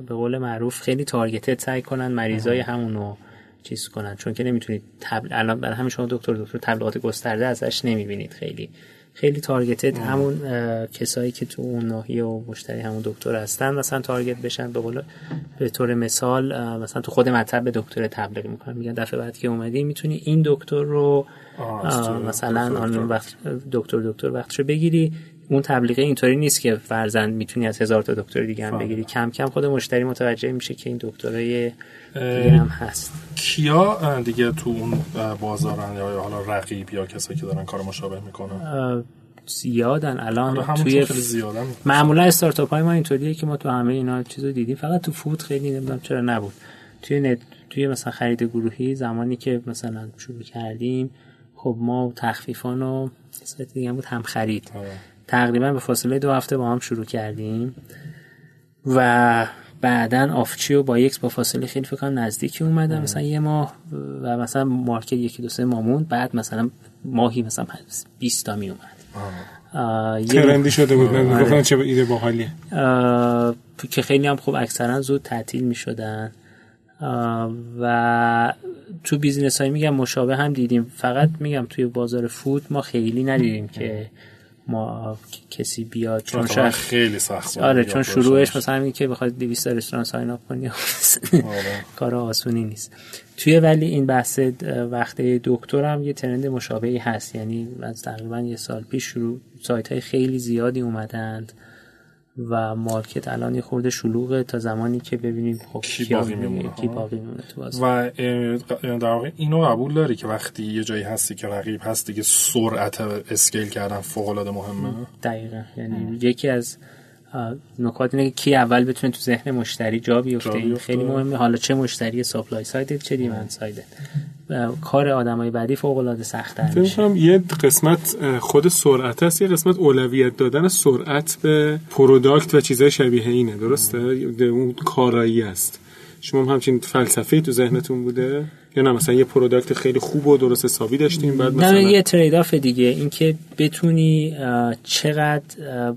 به قول معروف خیلی targeted سعی کنن مریضای همونو چیز کنن. چون که نمی‌تونید تبل... الان برای همین شما دکتر دکتر تبلیغات گسترده ازش نمی‌بینید خیلی. خیلی targeted همون کسایی که تو اون ناحیه و مشتری همون دکتر هستن مثلا target بشن به قول به طور مثال مثلا تو خود مطب به دکتر تبلیغ می‌کنن. میگن دفعه بعد که اومدی می‌تونی این دکتر رو مثلا آن وقت دکتر دکتر وقتشو بگیری. اون تبلیغه اینطوری نیست که فرزند می‌تونی از هزار تا دکتر دیگه هم بگیری. کم کم خود مشتری متوجه میشه که این دکترای هم هست. کیا دیگه تو اون بازارن یا حالا رقیب یا کسایی که دارن کار مشابه می‌کنن؟ زیادن. الان توی زیادن. معمولا استارتاپ های ما اینطوریه که ما تو همه اینا چیزو دیدیم. فقط تو فود خیلی نمی‌دونم چرا نبود. توی نت توی مثلا خرید گروهی زمانی که مثلا شروع کردیم خب ما تخفیفان و قسمت دیگه بود هم خرید. تقریبا به فاصله دو هفته با هم شروع کردیم. و بعدا آفچی و با یکس با فاصله خیلی فکر کنم نزدیکی اومدن مثلا یه ماه و مثلا مارکت یکی دو سه مامون بعد مثلا ماهی مثلا 20 تا می اومد ترندی شده بود. آره. گفتن چه ایده باحالیه. که خیلی هم خوب اکثرا زود تعطیل می شدن و تو business های میگم مشابه هم دیدیم. فقط میگم توی بازار food ما خیلی ندیدیم که ما کسی بیاد چون شاید خیلی سخت آره چون شروعش مثلا همین که بخواد 200 رستوران sign up کنی آره. کار آسونی نیست. توی ولی این بحث وقت دکتر هم یه trend مشابهی هست. یعنی از تقریبا یه سال پیش شروع سایت های خیلی زیادی اومدند. و market الان یه خورده شلوغه تا زمانی که ببینیم خب کی باقی میمونه کی باقی میمونه تو و در واقع اینو قبول داری که وقتی یه جایی هستی که رقیب هست دیگه سرعت scale کردن فوق العاده مهمه دقیقا. یعنی یکی از نکات اینه که کی اول بتونه تو ذهن مشتری جا بیفته, این خیلی مهمه. حالا چه مشتری supply side ت چه demand side ت. کار آدمای بعدی فوق العاده سخت میشه. یه قسمت خود سرعت است یه قسمت اولویت دادن سرعت به product و چیزای شبیه اینه درسته؟ اون کارایی است. شما هم همچین فلسفه تو ذهنتون بوده؟ یا نه مثلا یه product خیلی خوب و درست حسابی داشتیم بعد مثلا نه یه trade off دیگه اینکه بتونی چقدر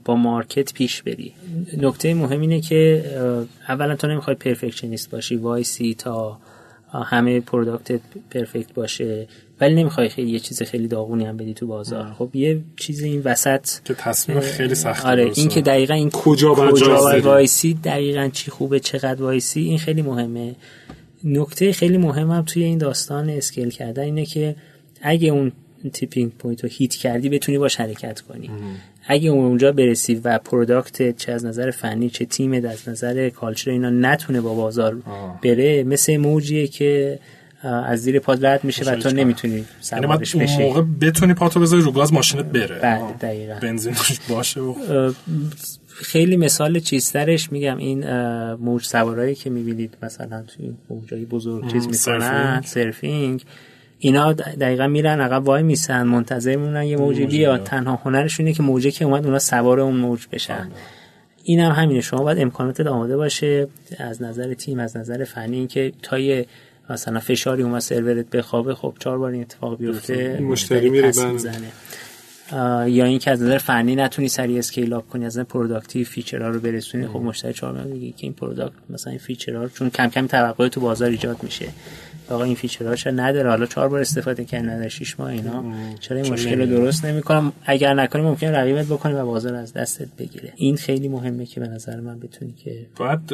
با market پیش بری. نکته مهم اینه که اولا تو نمی‌خوای perfectionist باشی وایسی تا همه product perfect باشه. ولی نمی‌خوای خیلی یه چیز خیلی داغونی هم بدی تو بازار. خب یه چیز این وسط که تصمیم خیلی سخته آره این که دقیقا این کجا, کجا وایسی دقیقا چی خوبه چقدر وایسی این خیلی مهمه. نکته خیلی مهم هم توی این داستان scale کردن اینه که اگه اون tipping point رو hit کردی بتونی باش حرکت کنی. اگه اونجا برسی و product چه از نظر فنی چه تیم از نظر culture اینا نتونه با بازار بره مثل موجیه که از زیر پاد رد میشه و تو نمی‌تونی یعنی سوارش بشی. موقع بتونی پاتو بذاری رو گاز ماشینت بره. بله دقیقا. بنزین باشه و خیلی مثال چیزترش میگم این موج سوارایی که می‌بینید مثلا توی موجای بزرگ چیز می‌کنن surfing. اینا دقیقا میرن عقب وای میسن منتظر میمونن یه موجی بیاد. تنها هنرشونه که موجه که اومد اونا سوار اون موج بشن. این هم همینه. شما باید امکانات آماده باشه. از نظر تیم از نظر فنی اینکه تا یه مثلا فشاری اومد سرورت بخوابه خب چهار بار این اتفاق بیفته. مشتری میره یا اینکه از نظر فنی نتونی سریع scale up کنی از نظر product یو feature ها رو برسونی. خب مشتری چهار میگه که این product مثلا این feature ها چون کم کم توقع تو بازار ایجاد میشه. آقا این feature هاش نداره؟ حالا چهار بار استفاده کردن نداره 6 ماه اینا. چرا این مشکل رو درست نمی‌کنم؟ اگر نکنی ممکن رقیبت بکنی و بازار از دستت بگیره. این خیلی مهمه که به نظر من بتونی که بعد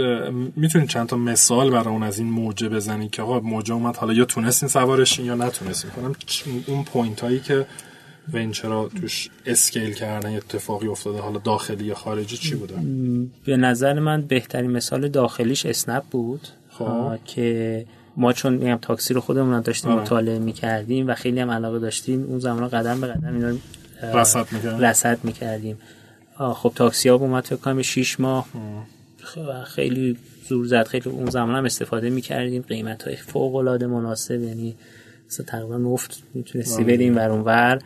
می‌تونی چند تا مثال برای اون از این موجه بزنی که آقا موجه اومد حالا یا تونستین سوارشین یا نتونستین کنم اون point هایی که venture ا توش scale کردن اتفاقی افتاده. حالا داخلی یا خارجی چی بوده؟ به نظر من بهترین مثال داخلیش اسنپ بود. خب. که ما چون میگم تاکسی رو خودمون داشتیم آره. مطالعه می‌کردیم و خیلی هم علاقه داشتیم اون زمان قدم به قدم اینا رصد می‌کردیم. خب تاکسی ها اومد فکر کنم 6 ماه. خیلی زور زد خیلی اون زمان هم استفاده می‌کردیم. قیمت های فوق العاده مناسب یعنی مثلا تقریبا مفت می‌تونستی بریم ور ور.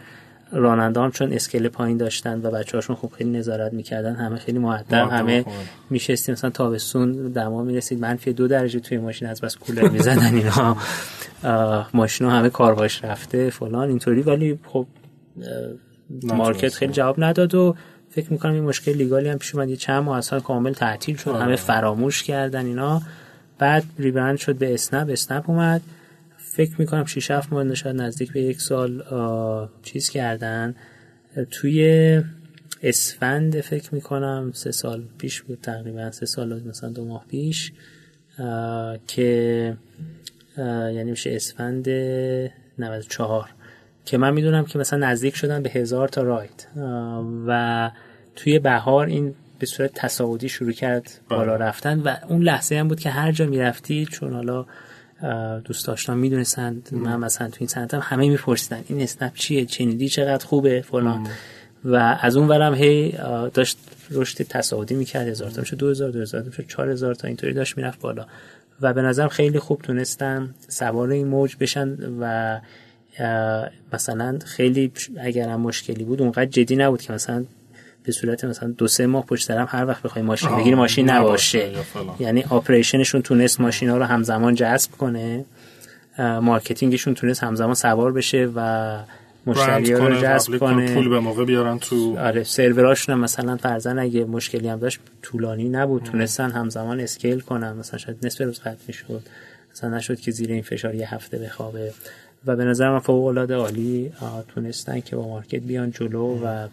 راننده هم چون اسکله پایین داشتن و بچه هاشون خوب خیلی نظارت می‌کردن همه خیلی معدب همه میشستیم مثلا تابستون دما می‌رسید. منفی دو درجه توی ماشین از بس کولر می‌زدن اینا. ماشین همه کارواش رفته فلان اینطوری. ولی خب مارکت خیلی جواب نداد و فکر می‌کنم این مشکل لیگالی هم پیش اومد. یه چند ماه اصلا کامل تعطیل شد. همه فراموش کردن اینا. بعد ریبرند شد به اسنپ. اسنپ اومد. فکر می‌کنم 6 7 ماه شاید نزدیک به یک سال چیز کردن. توی اسفند فکر می‌کنم سه سال پیش بود تقریبا سه سال مثلا دو ماه پیش که یعنی میشه اسفند 94 که من می‌دونم که مثلا نزدیک شدن به هزار تا رایت. و توی بهار این به صورت تصاعدی شروع کرد بالا بله. رفتن و اون لحظه هم بود که هر جا می‌رفتی چون حالا دوست داشتم می‌دونستند من مثلا تو این سنتم همه میپرسیدن این اسنپ چیه؟ چنیدی چقدر خوبه؟ فلان. و از اون ورم هی داشت رشد تصاعدی می‌کرد هزار تا میشه 2000 2000 میشه 4000 تا اینطوری داشت می‌رفت بالا. و به نظرم خیلی خوب تونستن سوار این موج بشن و مثلا خیلی اگر هم مشکلی بود اونقدر جدی نبود که مثلا به صورت مثلا دو سه ماه پشت سرم هر وقت بخوای ماشین بگیری ماشین نباشه یعنی operation شون تونست ماشینا رو همزمان جذب کنه marketing شون تونست همزمان سوار بشه و مشتری رو جذب کنه پول به موقع بیارن تو آره سروراشون مثلا فرزن اگه مشکلی هم داشت طولانی نبود تونستن همزمان اسکیل کنن. مثلا شاید نصف روز ختم می‌شد. مثلا نشد که زیر این فشار یه هفته بخوابه. و به نظر من فوق العاده عالی تونستن که با مارکت بیان جلو و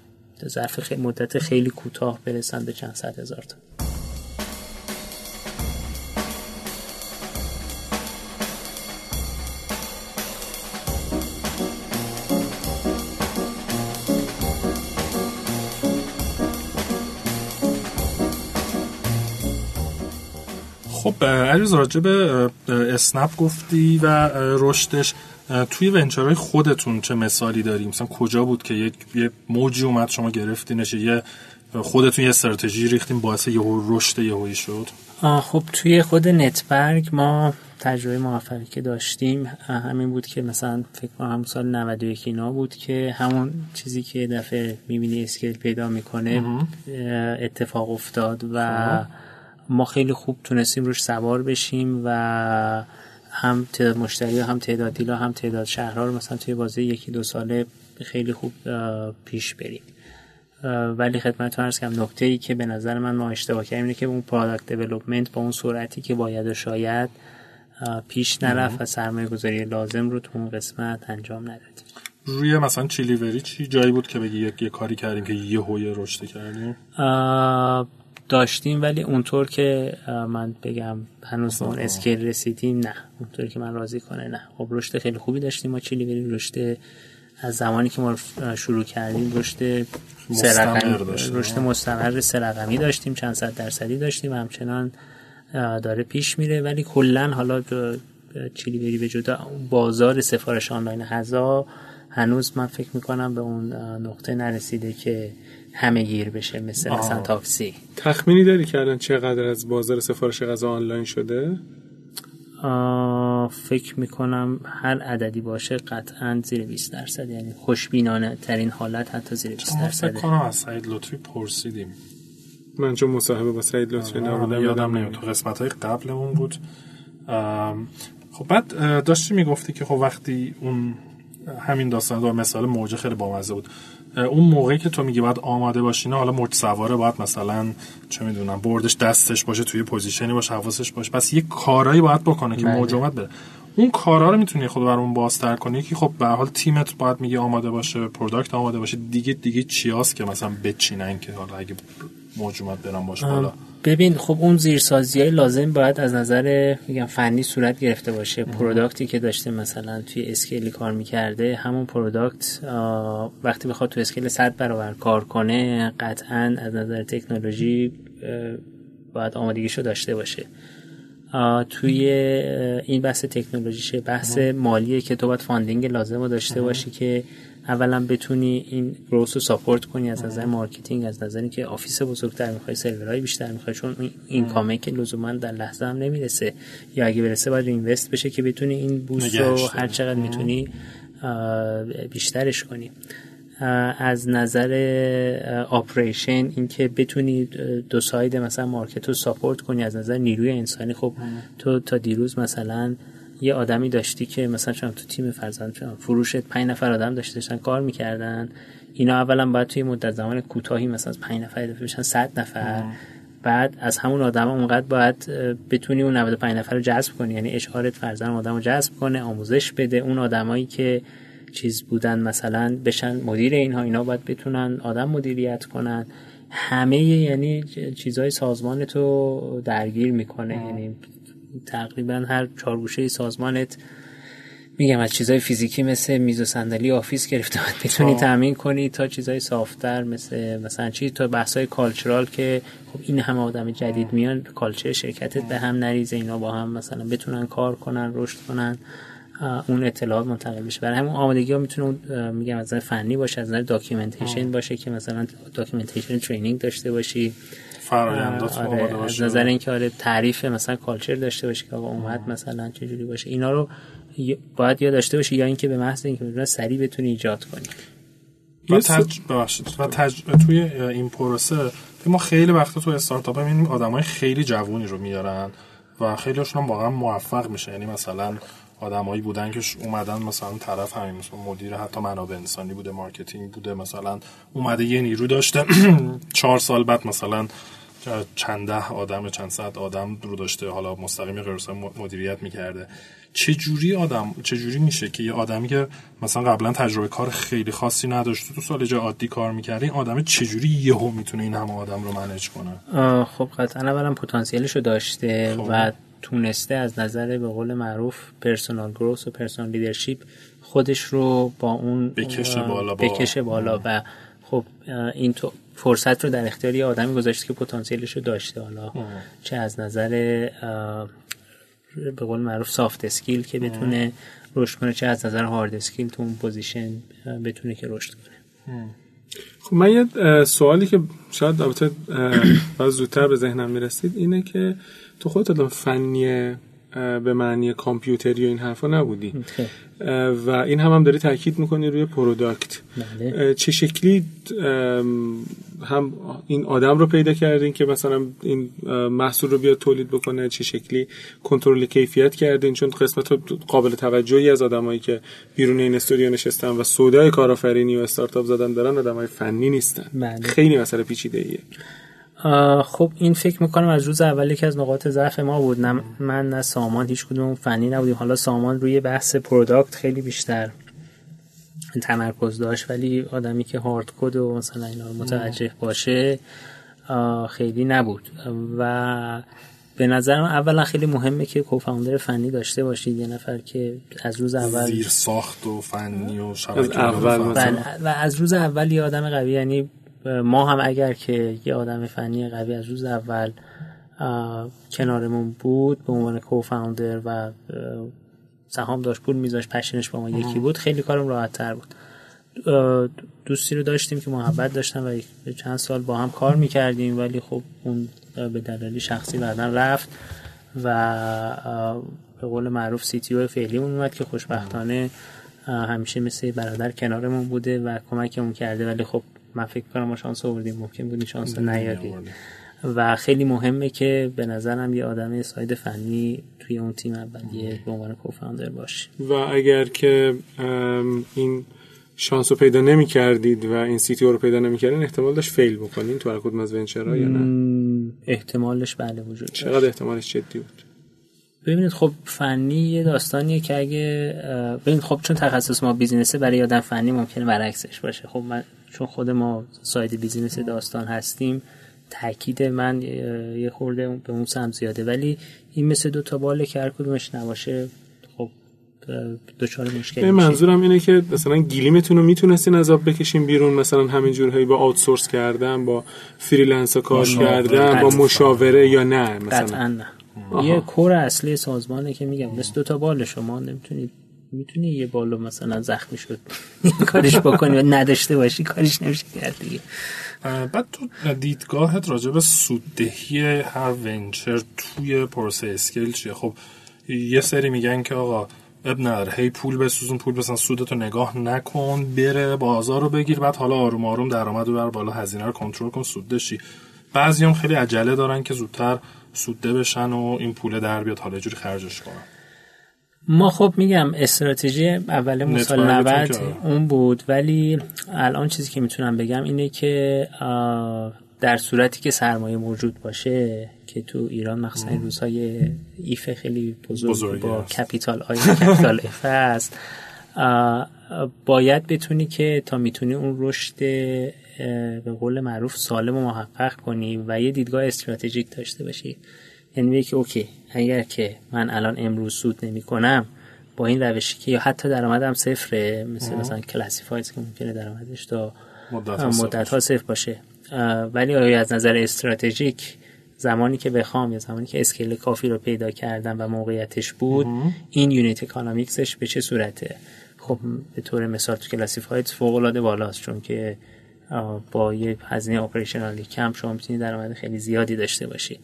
ظرف خیلی مدت خیلی کوتاه برسن به چند صد هزار تا. خب علیرضا راجع به اسنپ گفتی و رشدش. توی ونچرهای خودتون چه مثالی داریم؟ مثلا کجا بود که یک یه موجی اومد شما گرفتینش یه خودتون یه استراتژی ریختیم باعث یه رشد یهویی شد؟ خب توی خود نتبرگ ما تجربه موفقی که داشتیم همین بود که مثلا فکر کنم سال 91 اینا بود که همون چیزی که دفعه می‌بینی اسکیل پیدا می‌کنه اتفاق افتاد و خب. ما خیلی خوب تونستیم روش سوار بشیم و هم تعداد مشتری هم تعداد دیلا هم تعداد شهرها رو مثلا توی بازه یکی دو ساله خیلی خوب پیش بریم ولی خدمت عرض کنم نکته ای که به نظر من ما اشتباه کردیم اینه که اون پرادکت دیولپمنت با اون سرعتی که باید و شاید پیش نرفت و سرمایه گذاری لازم رو تو اون قسمت انجام ندادیم. روی مثلا چیلیوری چی جایی بود که بگی یک یه کاری کردیم که یه هوی رشد کردیم؟ داشتیم ولی اونطور که من بگم هنوز اون اسکیل رسیدیم نه. اونطور که من راضی کنه نه. خب رشد خیلی خوبی داشتیم ما چیلی بریم. رشد از زمانی که ما شروع کردیم رشد رشد مستمر سرقمی داشتیم چند صد درصدی داشتیم. همچنان داره پیش میره. ولی کلا حالا چیلی بری به جدا بازار سفارش آنلاین هزا هنوز من فکر می‌کنم به اون نقطه نرسیده که همه گیر بشه مثل آه. مثلا تاکسی. تخمینی داری که الان چقدر از بازار سفارش غذا آنلاین شده؟ فکر می‌کنم هر عددی باشه قطعا زیر 20 درصد. یعنی خوشبینانه ترین حالت حتی زیر 20 درصد فکر کنم از سعید لطفی پرسیدیم. من چون مصاحبه با سعید لطفی نبودم یادم نمیاد. تو قسمت های قبل اون بود خب بعد داشتی می‌گفتی که خب وقتی اون همین داستان دو مثال موجه خیلی بامزه بود. اون موقعی که تو میگی باید آماده باشی نه حالا موج سواره باید مثلا چه می‌دونم بردش دستش باشه توی position ی باشه حواسش باشه. پس یه کارایی باید بکنه که بله. موج اومد بره. اون کارا رو می‌تونی خود برامون بازتر کنی که خب به حال تیمت باید میگه آماده باشه product آماده باشه. دیگه دیگه چیاست که مثلا بچینن که حالا اگه موج اومد برام باشه بالا؟ ببین خب اون زیرسازی های لازم باید از نظر میگم فنی صورت گرفته باشه. product ی که داشته مثلا توی scale ی کار می‌کرده همون product وقتی بخواد تو scale 100 برابر کار کنه قطعا از نظر تکنولوژی باید آمادگیشو داشته باشه. توی این بحث تکنولوژیشه بحث مالیه که تو باید funding لازم رو داشته باشی که اولا بتونی این growth رو support کنی از نظر marketing از نظر که office بزرگتر می‌خوای سرورهای بیشتر می‌خوای چون این کامه که لزوما در لحظه هم نمی‌رسه. یا اگه برسه باید invest بشه که بتونی این boost رو هر چقدر می‌تونی بیشترش کنی. از نظر آپریشن اینکه بتونی دو ساید مثلا مارکت رو ساپورت کنی از نظر نیروی انسانی. خب تو تا دیروز مثلا یه آدمی داشتی که مثلا تو تیم فرزند فروشت پنج نفر آدم داشته داشتن کار می‌کردن. اینا اولا باید توی مدت زمان کوتاهی مثلا پنج نفر اضافه بشن 100 نفر. بعد از همون آدم اونقدر باید بتونی اون 95 نفر رو جذب کنی. یعنی اشعارت فرزن آدم رو جذب کنه آموزش بده. اون آدمایی که چیز بودن مثلا بشن مدیر اینها اینا باید بتونن آدم مدیریت کنن. همه یعنی چیزهای سازمان تو درگیر می‌کنه. یعنی تقریبا هر چهار گوشه سازمانت میگم از چیزای فیزیکی مثل میز و صندلی office گرفته باید بتونی تامین کنی تا چیزای soft تر مثل مثلا چی؟ تا بحثای cultural که خب این همه آدم جدید میان culture شرکتت به هم نریزه اینا با هم مثلا بتونن کار کنن رشد کنن اون اطلاعات منتقل بشه. برای همون آمادگی ها می‌تونه میگم از نظر فنی باشه از نظر documentation باشه که مثلا documentation training داشته باشی. فرآیندات آره از نظر اینکه آره تعریف مثلا culture داشته باشی که آقا اومد مثلا چه جوری باشه اینا رو باید یا داشته باشی یا اینکه به محض اینکه بدون سریع بتونی ایجاد کنی. و, تج... و تج... توی این پروسه ما خیلی وقتا تو استارتاپ می‌بینیم آدمای خیلی جوونی رو میارن و خیلیشون هم واقعا موفق میشه یعنی مثلا آدمایی بودن که اومدن مثلا طرف همین مثلا مدیر حتی منابع انسانی بوده marketing بوده مثلا اومده یه نیرو داشته. چهار سال بعد مثلا چند ده آدم چند صد آدم رو داشته حالا مستقیم غیر مدیریت می‌کرده. چه جوری آدم چه جوری میشه که یه آدمی که مثلا قبلا تجربه کار خیلی خاصی نداشته تو سال عادی کار می‌کرده این آدم چه جوری یهو می‌تونه این همه آدم رو manage کنه؟ خب قطعا اولا پتانسیلش رو داشته خب. و تونسته از نظر به قول معروف personal growth و personal leadership خودش رو با اون بکشه بالا با بکشه بالا و خب این تو فرصت رو در اختیار یه آدمی گذاشته که پتانسیلش رو داشته. حالا چه از نظر به قول معروف soft skill که بتونه رشد کنه چه از نظر hard skill تو اون position بتونه که رشد کنه. خب من یه سوالی که شاید البته زودتر به ذهنم می‌رسید اینه که تو خودت فنی به معنی کامپیوتری و این حرفا نبودی. و این هم هم داری تاکید می‌کنی روی پروداکت بله. چه شکلی هم این آدم رو پیدا کردین که مثلا این محصول رو بیاد تولید بکنه؟ چه شکلی کنترل کیفیت کردین؟ چون قسمت قابل توجهی از آدمایی که بیرون این استودیو نشستن و سودای کارآفرینی و استارتاپ زدن دارن آدمای فنی نیستن. بله. خیلی مسئله پیچیده ایه خب این فکر می‌کنم از روز اولی که از نقاط ضعف ما بود. نه من نه سامان هیچ کدوم فنی نبودیم. حالا سامان روی بحث product خیلی بیشتر تمرکز داشت ولی آدمی که hard code و مثلا اینا متوجه باشه خیلی نبود. و به نظر من اولا خیلی مهمه که co-founder فنی داشته باشید. یه نفر که از روز اول زیر ساخت و فنی و شبکه اول و از روز اول یه آدم قوی یعنی ما هم اگر که یه آدم فنی قوی از روز اول کنارمون بود به عنوان کوفاندر و سهام داشت پول میذاشت پشنش با ما یکی بود خیلی کارم راحت تر بود دوستی رو داشتیم که محبت داشتن و چند سال با هم کار می‌کردیم ولی خب اون به دلایل شخصی بعدا رفت و به قول معروف CTO فعلیمون اومد که خوشبختانه همیشه مثل برادر کنارمون بوده و کمکمون کرده ولی خب من فکر کنم ما شانس آوردیم. ممکن بود شانس نیاری و خیلی مهمه که به نظرم یه آدم side فنی توی اون تیم اولیه به عنوان co-founder باشه. و اگر که این شانس رو پیدا نمی کردید و این CTO رو پیدا نمی کردین احتمال داشت fail بکنین تو هر کدوم از venture ها یا نه؟ احتمالش بله وجود چقدر احتمالش جدی بود؟ ببینید خب فنی یه داستانیه که اگه ببینید خب چون تخصص ما business ه برای آدم فنی ممکنه برعکسش باشه. خب من چون خود ما side business داستان هستیم تاکید من یه خورده به اون سمت زیاده. ولی این مثل دو تا باله که هر کدومش نباشه خب دچار مشکل منظورم اینه که مثلا گلیمتون رو می‌تونستین عذاب بکشین بیرون مثلا همین جورهایی با outsource کردن با freelance کار کردن با مشاوره یا نه مثلا. نه. یه core اصلی سازمانه که میگم مثل دو تا بال شما نمی‌تونید می‌تونی یه بالو مثلا زخمی شد کارش بکنی و نداشته باشی کارش نمیشه کرد دیگه. بعد تو دیدگاهت راجع به سوددهی هر venture توی پروسه scale چیه؟ خب یه سری میگن که آقا عیب نداره هی پول بسوزون پول بسن سودتو نگاه نکن بره بازار رو بگیر بعد حالا آروم آروم درآمد رو ببر بالا هزینه رو کنترل کن سود داشی بعضی هم خیلی عجله دارن که زودتر سودده بشن و این پول در بیاد حالا جوری خرجش کنن. ما خب میگم استراتژی اول سال 90 اون بود ولی الان چیزی که می‌تونم بگم اینه که در صورتی که سرمایه موجود باشه که تو ایران مخصوصا روزهای if خیلی بزرگ با capital I capital F هست. باید بتونی که تا می‌تونی اون رشد به قول معروف سالم و محقق کنی و یه دیدگاه استراتژیک داشته باشی. یعنی که okay اگر که من الان امروز سود نمی کنم با این روشی که یا حتی درآمدم صفره مثل مثلا classifieds که ممکنه درآمدش تا مدت ها صفر باشه. ولی آیا از نظر استراتژیک زمانی که بخوام یا زمانی که scale کافی رو پیدا کردم و موقعیتش بود این unit economics ش به چه صورته؟ خب به طور مثال تو classified فوق العاده بالاست چون که با یه هزینه operational ی کم شما می‌تونید درآمد خیلی زیادی داشته باشی.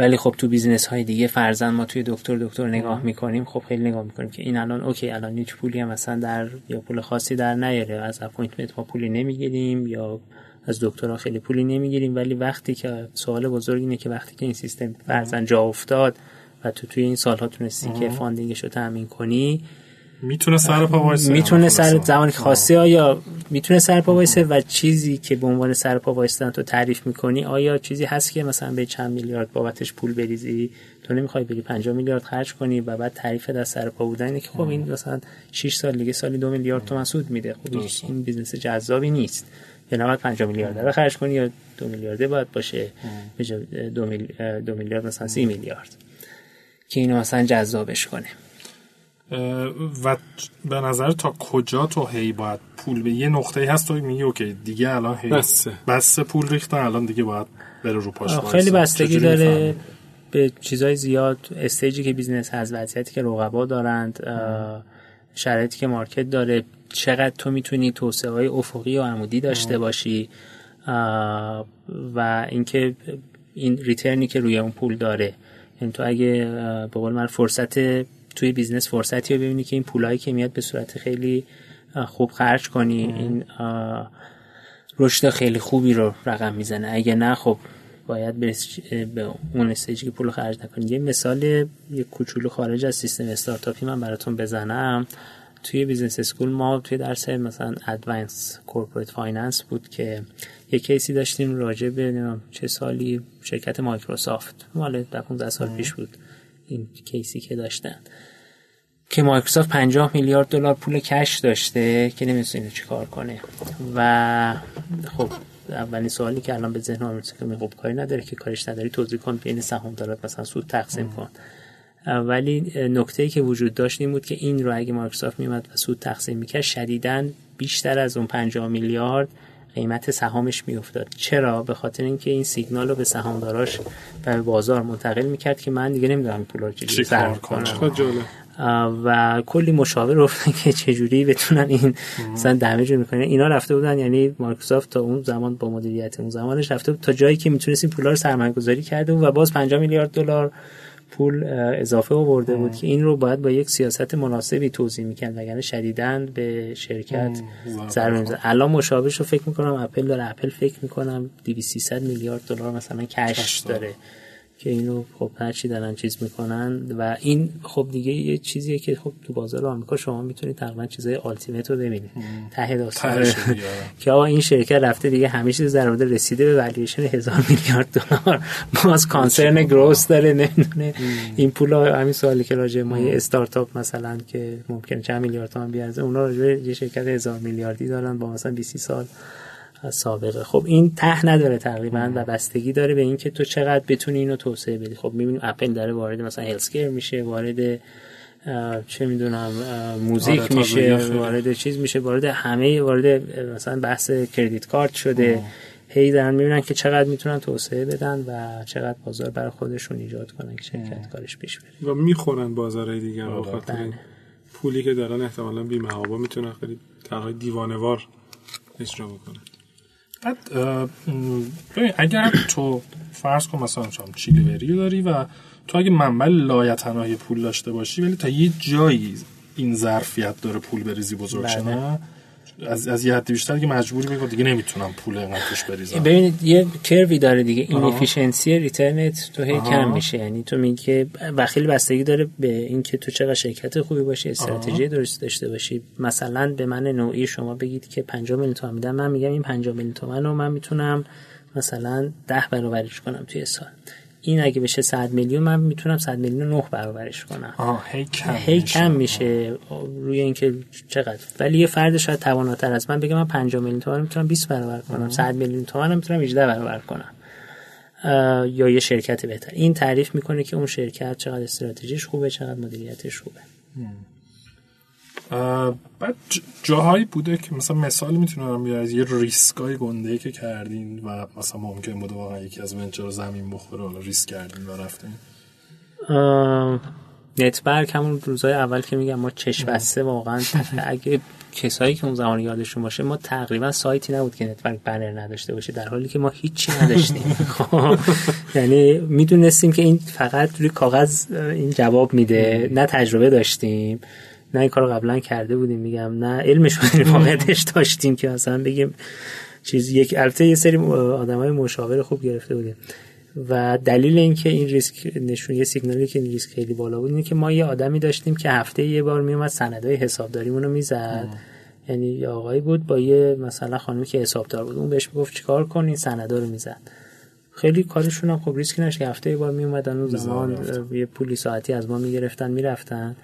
ولی خب تو business های دیگه فرضاً ما توی دکتر دکتر نگاه می‌کنیم خب خیلی نگاه می‌کنیم که این الان okay الان هیچ پولی هم مثلا در یا پول خاصی در نیاره. از appointment ما پولی نمی‌گیریم یا از دکترها خیلی پولی نمی‌گیریم. ولی وقتی که سوال بزرگ اینه که وقتی که این سیستم فرضاً جا افتاد و تو توی این سالها تونستی که funding ش رو تامین کنی می‌تونه سر پا وایسه؟ می‌تونه سر زمانی که خواستی آیا می‌تونه سر پا وایسه و چیزی که به عنوان سر پا وایستن تو تعریف می‌کنی آیا چیزی هست که مثلا به چند میلیارد بابتش پول بریزی؟ تو نمی‌خوای بری 50 میلیارد خرج کنی و بعد تعریف از سر پا بودن اینه که خب این مثلا 6 سال دیگه سالی دو میلیارد تومن سود میده. خب این business جذابی نیست. یا نباید 5 میلیارد رو خرج کنی یا دو میلیارده باید باشه. دو, دو میلیارد مثلا سی میلیارد. که اینو مثلا جذابش کنه. و به نظر تا کجا تو هی باید پول به یه نقطه هست تو میگی اوکی دیگه الان هی بسه, بسه پول ریختن الان دیگه باید بره رو پاش خیلی بستگی داره به چیزای زیاد stage ی که business هست وضعیتی که رقبا دارند شرایطی که مارکت داره چقدر تو می‌تونی توسعه های افقی و عمودی داشته باشی و اینکه این return ی که روی اون پول داره. یعنی تو اگه به قول من فرصت توی business فرصتی رو ببینی که این پولایی که میاد به صورت خیلی خوب خرج کنی این رشد خیلی خوبی رو رقم می‌زنه. اگه نه خب باید به اون stage ی که پول خرج نکنی. یه مثال یه کوچولو خارج از سیستم استارتاپی من براتون بزنم. توی business school ما توی درس مثلا advanced corporate finance بود که یه case ی داشتیم راجع به چه سالی شرکت مایکروسافت. مال 15 سال پیش بود. این case ی که داشتن. که مایکروسافت 50 میلیارد دلار پول cash داشته که نمی‌دونه چی کار کنه. و خب اولین سوالی که الان به ذهن آمد که خب کاری نداره که کاری نداره توزیع کن بین سهام‌دارا مثلا سود تقسیم کن. ولی نکته که وجود داشت این بود که این رو اگه مایکروسافت میومد و سود تقسیم می‌کرد شدیداً بیشتر از اون 50 میلیارد قیمت سهامش میافتاد. چرا؟ به خاطر اینکه این سیگنال رو به سهامداراش و به بازار منتقل می‌کرد که من دیگه نمی‌دونم پولا رو چجوری صرف کنم. و کلی مشاور گفتن که چجوری بتونن این مثلا دمیج می‌کنن. اینا رفته بودن یعنی مایکروسافت تا اون زمان با مدیریت اون زمانش رفته بود تا جایی که می‌تونست این پولا رو سرمایه گذاری کرده و باز 50 میلیارد دلار پول اضافه آورده بود که این رو باید با یک سیاست مناسبی توضیح می‌کرد وگرنه شدیدن به شرکت ضرر الان مشابهش رو فکر می‌کنم اپل داره. اپل فکر می‌کنم 200 میلیارد دلار مثلا cash داره. که اینو خب هرچی دارن چیز می‌کنن و این خب دیگه یه چیزیه که خب تو بازار آمریکا شما می‌تونید تقریبا چیزای ultimate رو ببینید. ته داستان که آقا این شرکت رفته دیگه همه چیز در مورد رسیده به والیویشن هزار میلیارد دلار. باز concern growth داره نمی‌دونه. این پولا همین سوالی که راجع ما یه استارتاپ مثلا که ممکن چند میلیارد تومان بیارزه اونا راجع یه شرکت هزار میلیاردی دارن با مثلا 20 سال. سابقه. خب این ته نداره تقریبا و بستگی داره به اینکه تو چقدر بتونی اینو توسعه بدی. خب می‌بینیم اپل داره وارد مثلا هلسکر میشه وارد چه می‌دونم موزیک میشه وارد چیز میشه وارد همه وارد مثلا بحث کردیت کارت شده. هی دارن می‌بینن که چقدر می‌تونن توسعه بدن و چقدر بازار برای خودشون ایجاد کنن که شرکت کارش پیش بره. و می‌خورن بازارهای دیگه به خاطر بله. پولی که دارن احتمالاً بی می‌تونن خیلی طرحهای دیوانوار اجرا بکنن. بعد اگر تو فرض کن مثلا چیلیوری داری و تو اگه منبع لایتناهی پول داشته باشی ولی تا یه جایی این ظرفیت داره پول بریزی بزرگ بله. نه از از یه حدی بیشتر که مجبوری بگو دیگه نمی‌تونم پول اینقدر توش بریزم. ببینید یه کروی داره دیگه. این افیشنسی ریترنت تو هی کم میشه. یعنی تو میگی که خیلی بستگی داره به اینکه تو چقدر شرکت خوبی باشی استراتژی درست داشته باشی. مثلا به من نوعی شما بگید که 50 میلیون تومان میدم. من میگم این 50 میلیون تومان رو من می‌تونم مثلا 10 برابرش کنم توی سال. این اگه بشه 100 میلیون من می‌تونم 100 میلیون 9 برابرش کنم. آه هی کم هی میشه. کم میشه. روی اینکه چقدر. ولی یه فرد شاید تواناتر از من بگه من 50 میلیون تومان می‌تونم 20 برابر کنم. 100 میلیون تومان می‌تونم 18 برابر کنم. یا یه شرکت بهتر. این تعریف می‌کنه که اون شرکت چقدر استراتژیش خوبه چقدر مدیریتش خوبه. بعد جاهایی بوده که مثلا مثال می‌تونم بیارم از یه ریسکای گنده که کردین و مثلا ممکن بوده واقعا یکی از venture زمین بخوره حالا ریسک کردین و رفتین. نتبرگ همون روزای اول که میگم ما چشم بسته واقعا اگه کسایی که اون زمان یادشون باشه ما تقریبا سایتی نبود که نتبرگ banner نداشته باشه در حالی که ما هیچی نداشتیم. خب، یعنی می‌دونستیم که این فقط روی کاغذ این جواب میده نه تجربه داشتیم. نه این کار قبلا کرده بودیم میگم نه علمش واقعیتش داشتیم که مثلا بگیم چیز یک البته یه سری آدمای مشاور خوب گرفته بودیم. و دلیل اینکه این ریسک نشون یه سیگنالی که این ریسک خیلی بالا بود اینه که ما یه آدمی داشتیم که هفته یه بار میومد سندهای حسابداریمون رو می‌زد. یعنی یه آقایی بود با یه مثلا خانمی که حسابدار بود اون بهش می‌گفت چیکار کن این سندا رو می‌زد. خیلی کارشون هم خب ریسکی نشه هفته یه بار میومدن اون زمان یه پولی ساعتی از ما می‌گرفتن می‌رفتن.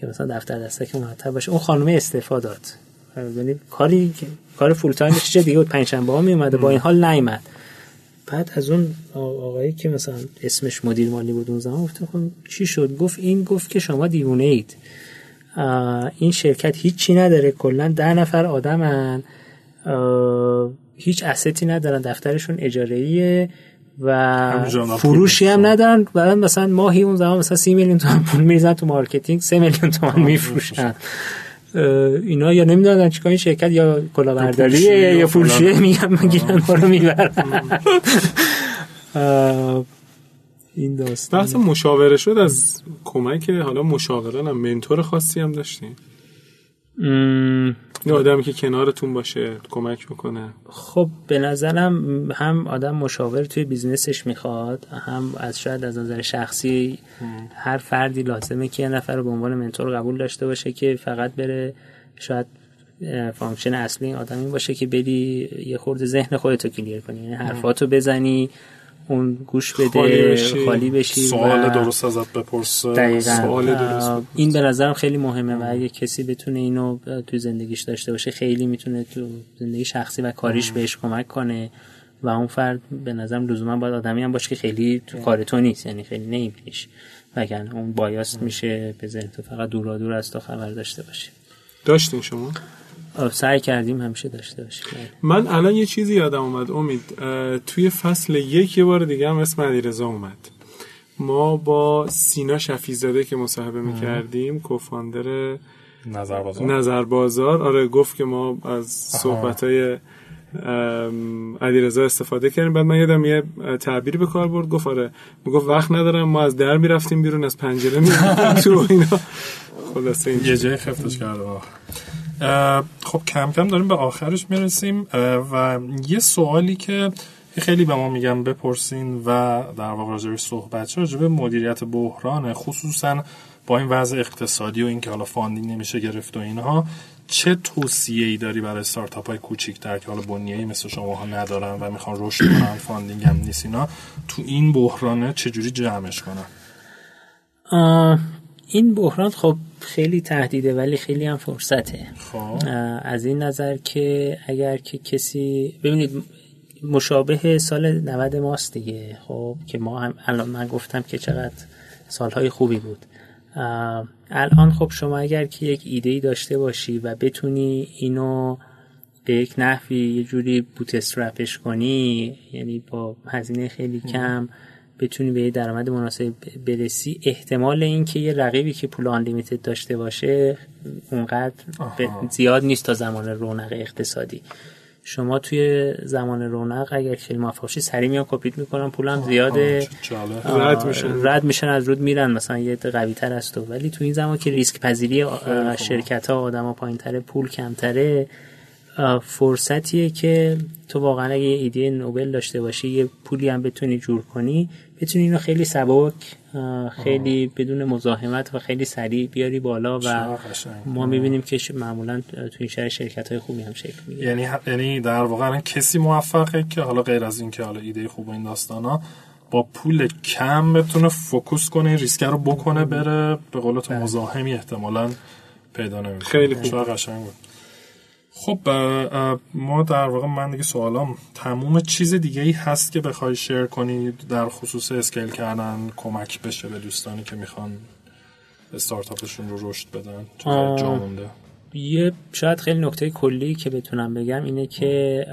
که مثلا دفتر دسته که مرتب باشه. اون خانم استعفا داد. یعنی کاری کار فول تایم چه دیگه بود؟ پنج ها می اومده با این حال نیامد بعد از اون آقایی که مثلا اسمش مدیر مالی بود اون زمان گفتم خب چی شد؟ گفت این گفت که شما دیوونه اید. این شرکت هیچی نداره کلا ده نفر آدمن. هیچ asset ی ندارن دفترشون اجاره و فروشی هم ندارن بعد مثلا ماهی اون زمان مثلا سی میلیون تومن پول میریزن تو مارکتینگ سه میلیون تومن میفروشن. اینا یا نمی‌دونن چیکار این شرکت یا کلاهبرداریه یا فروشیه میگن می‌گیرن ما رو می‌برن. این داستان. بحث مشاوره شد از کمک حالا مشاوران هم mentor خاصی هم داشتین یه آدمی که کنارتون باشه کمک بکنه. خب به نظرم هم آدم مشاور توی business ش می‌خواد هم از شاید از نظر شخصی هر فردی لازمه که یه نفر رو به عنوان mentor قبول داشته باشه که فقط بره شاید function اصلی آدمی باشه که بری یه خورده ذهن خودتو clear کنی یعنی حرفاتو بزنی اون گوش بده خالی بشی, خالی بشی سوال درست ازت بپرسه. سوال درست این به نظرم خیلی مهمه و اگه کسی بتونه اینو تو زندگیش داشته باشه خیلی می‌تونه تو زندگی شخصی و کاریش بهش کمک کنه و اون فرد به نظرم لزوما باید آدمی هم باشه که خیلی تو کار تو نیست یعنی خیلی نمیبینیش وگرنه اون بایاست میشه به ذهن تو فقط دورا دور از تو خبر داشته باشه. داشتین شما؟ سعی کردیم همیشه داشته باشیم. من الان یه چیزی یادم اومد امید. توی فصل یک یه بار دیگه هم اسم علیرضا اومد. ما با سینا شفیزاده که مصاحبه می‌کردیم کوفاندر نظر بازار نظر بازار آره گفت که ما از صحبت های علیرضا استفاده کردیم. بعد من یادم یه تعبیری به کار برد گفت آره. می‌گفت وقت ندارم ما از در می‌رفتیم بیرون از پنجره می‌رفتیم. تو اینا. خلاصه این یه جای خفتش کرده خب کم کم داریم به آخرش می‌رسیم و یه سوالی که خیلی به ما میگم بپرسین و در واقع راجبش صحبت شد راجب مدیریت بحرانه خصوصا با این وضع اقتصادی و اینکه حالا funding نمیشه گرفت و اینها چه توصیه ای داری برای استارتاپ های کوچیک‌تر که حالا بنیه‌ای مثل شما ها ندارن و می‌خوان رشد کنن funding هم نیست اینا تو این بحرانه چجوری جمعش کنن؟ این بحران خب خیلی تهدیده ولی خیلی هم فرصته. خب. از این نظر که اگر که کسی ببینید مشابه سال 90 ماست دیگه. خب که ما هم الان من گفتم که چقدر سالهای خوبی بود. الان خب شما اگر که یک ایده ای داشته باشی و بتونی اینو به یک نحوی یه جوری بوت کنی یعنی با هزینه خیلی کم بتونی به یه درآمد مناسب برسی. احتمال اینکه یه رقیبی که پول آنلیمیتد داشته باشه اونقدر زیاد نیست تا زمان رونق اقتصادی. شما توی زمان رونق اگر خیلی موفق شی سری میان کپیت می‌کنن پولم زیاده. رد میشن رد میشن از رود میرن. مثلا یه قوی تر از تو ولی تو این زمان که ریسک پذیری شرکت ها آدم ها پایین تره پول کمتره فرصتیه که تو واقعا اگه یه ایده نوبل داشته باشی یه پولی هم بتونی جور کنی بتونی اینو خیلی سبک خیلی بدون مزاحمت و خیلی سریع بیاری بالا و ما می‌بینیم که معمولا تو این شهر شرکت های خوبی هم شکل می‌گیره. یعنی یعنی در واقع کسی موفقه که حالا غیر از این که حالا ایده خوب این داستانا با پول کم بتونه focus کنه این ریسک رو بکنه بره به قول تو مزاحمی احتمالا پیدا نمی‌کنه. خیلی خوب. قشنگ بود. خب ما در واقع من دیگه سوالام تموم چیز دیگه ای هست که بخوای share کنی در خصوص scale کردن کمک بشه به دوستانی که می‌خوان استارتاپشون رو رشد بدن جا مونده؟ یه شاید خیلی نکته کلی که بتونم بگم اینه که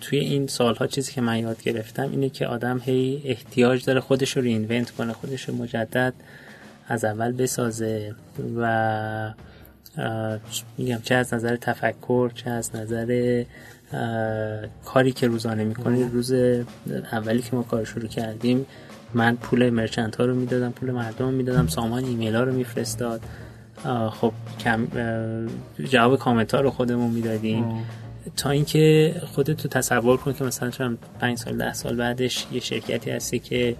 توی این سالها چیزی که من یاد گرفتم اینه که آدم هی احتیاج داره خودش رو رینونت کنه خودش رو مجدد از اول بسازه و میگم چه از نظر تفکر چه از نظر کاری که روزانه می‌کنی. روز اولی که ما کار شروع کردیم من پول مرچنت ها رو می‌دادم پول مردم می‌دادم سامان ایمیل ها رو میفرستاد. خب کم جواب کامنت ها رو خودمون می‌دادیم. تا اینکه خودت تو تصور کن که مثلا چون 5 سال ده سال بعدش یه شرکتی هستی که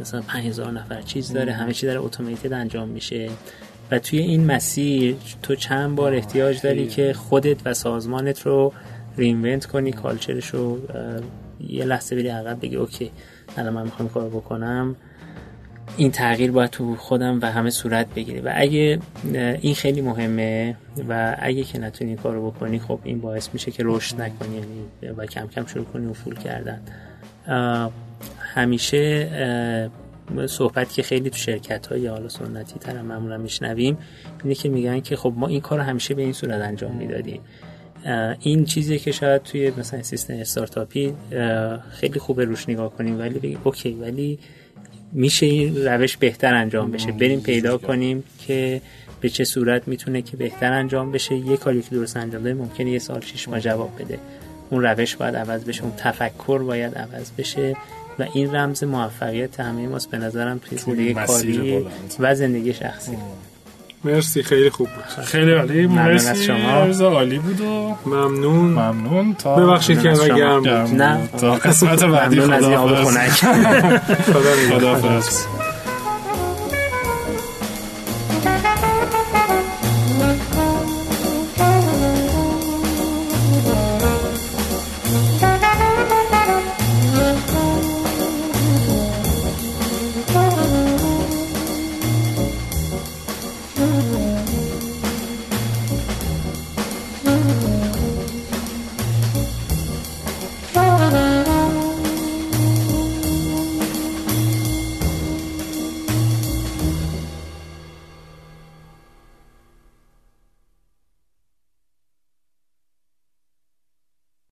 مثلا 5000 نفر چیز داره همه چی داره اتوماتیک انجام میشه. و توی این مسیر تو چند بار احتیاج داری که خودت و سازمانت رو reinvent کنی culture ش رو یه لحظه بری عقب بگی اوکی الان من می‌خوام کار بکنم. این تغییر باید تو خودم و همه صورت بگیره. و اگه این خیلی مهمه و اگه که نتونی کارو بکنی خب این باعث میشه که رشد نکنی یعنی و کم کم شروع کنی افول کردن. همیشه صحبت که خیلی تو شرکت های حالا سنتی تر معمولا میشنویم اینه که میگن که خب ما این کار رو همیشه به این صورت انجام می‌دادیم. این چیزی که شاید توی مثلا سیستم استارتاپی خیلی خوبه روش نگاه کنیم ولی بگیم اوکی ولی میشه این روش بهتر انجام بشه. بریم پیدا کنیم که به چه صورت می‌تونه که بهتر انجام بشه. یه کاری که درست انجام ده ممکنه یه سال شیش ماه جواب بده. اون روش باید عوض بشه اون تفکر باید عوض بشه. و این رمز موفقیت همه ماست. به نظرم توی زندگی کاری و زندگی شخصی. مرسی خیلی خوب بود. خیلی عالی. مرسی از شما. عالی بود و ممنون. ممنون. تا ببخشید که گرم بود. نه. تا قسمت بعدی خدا خدا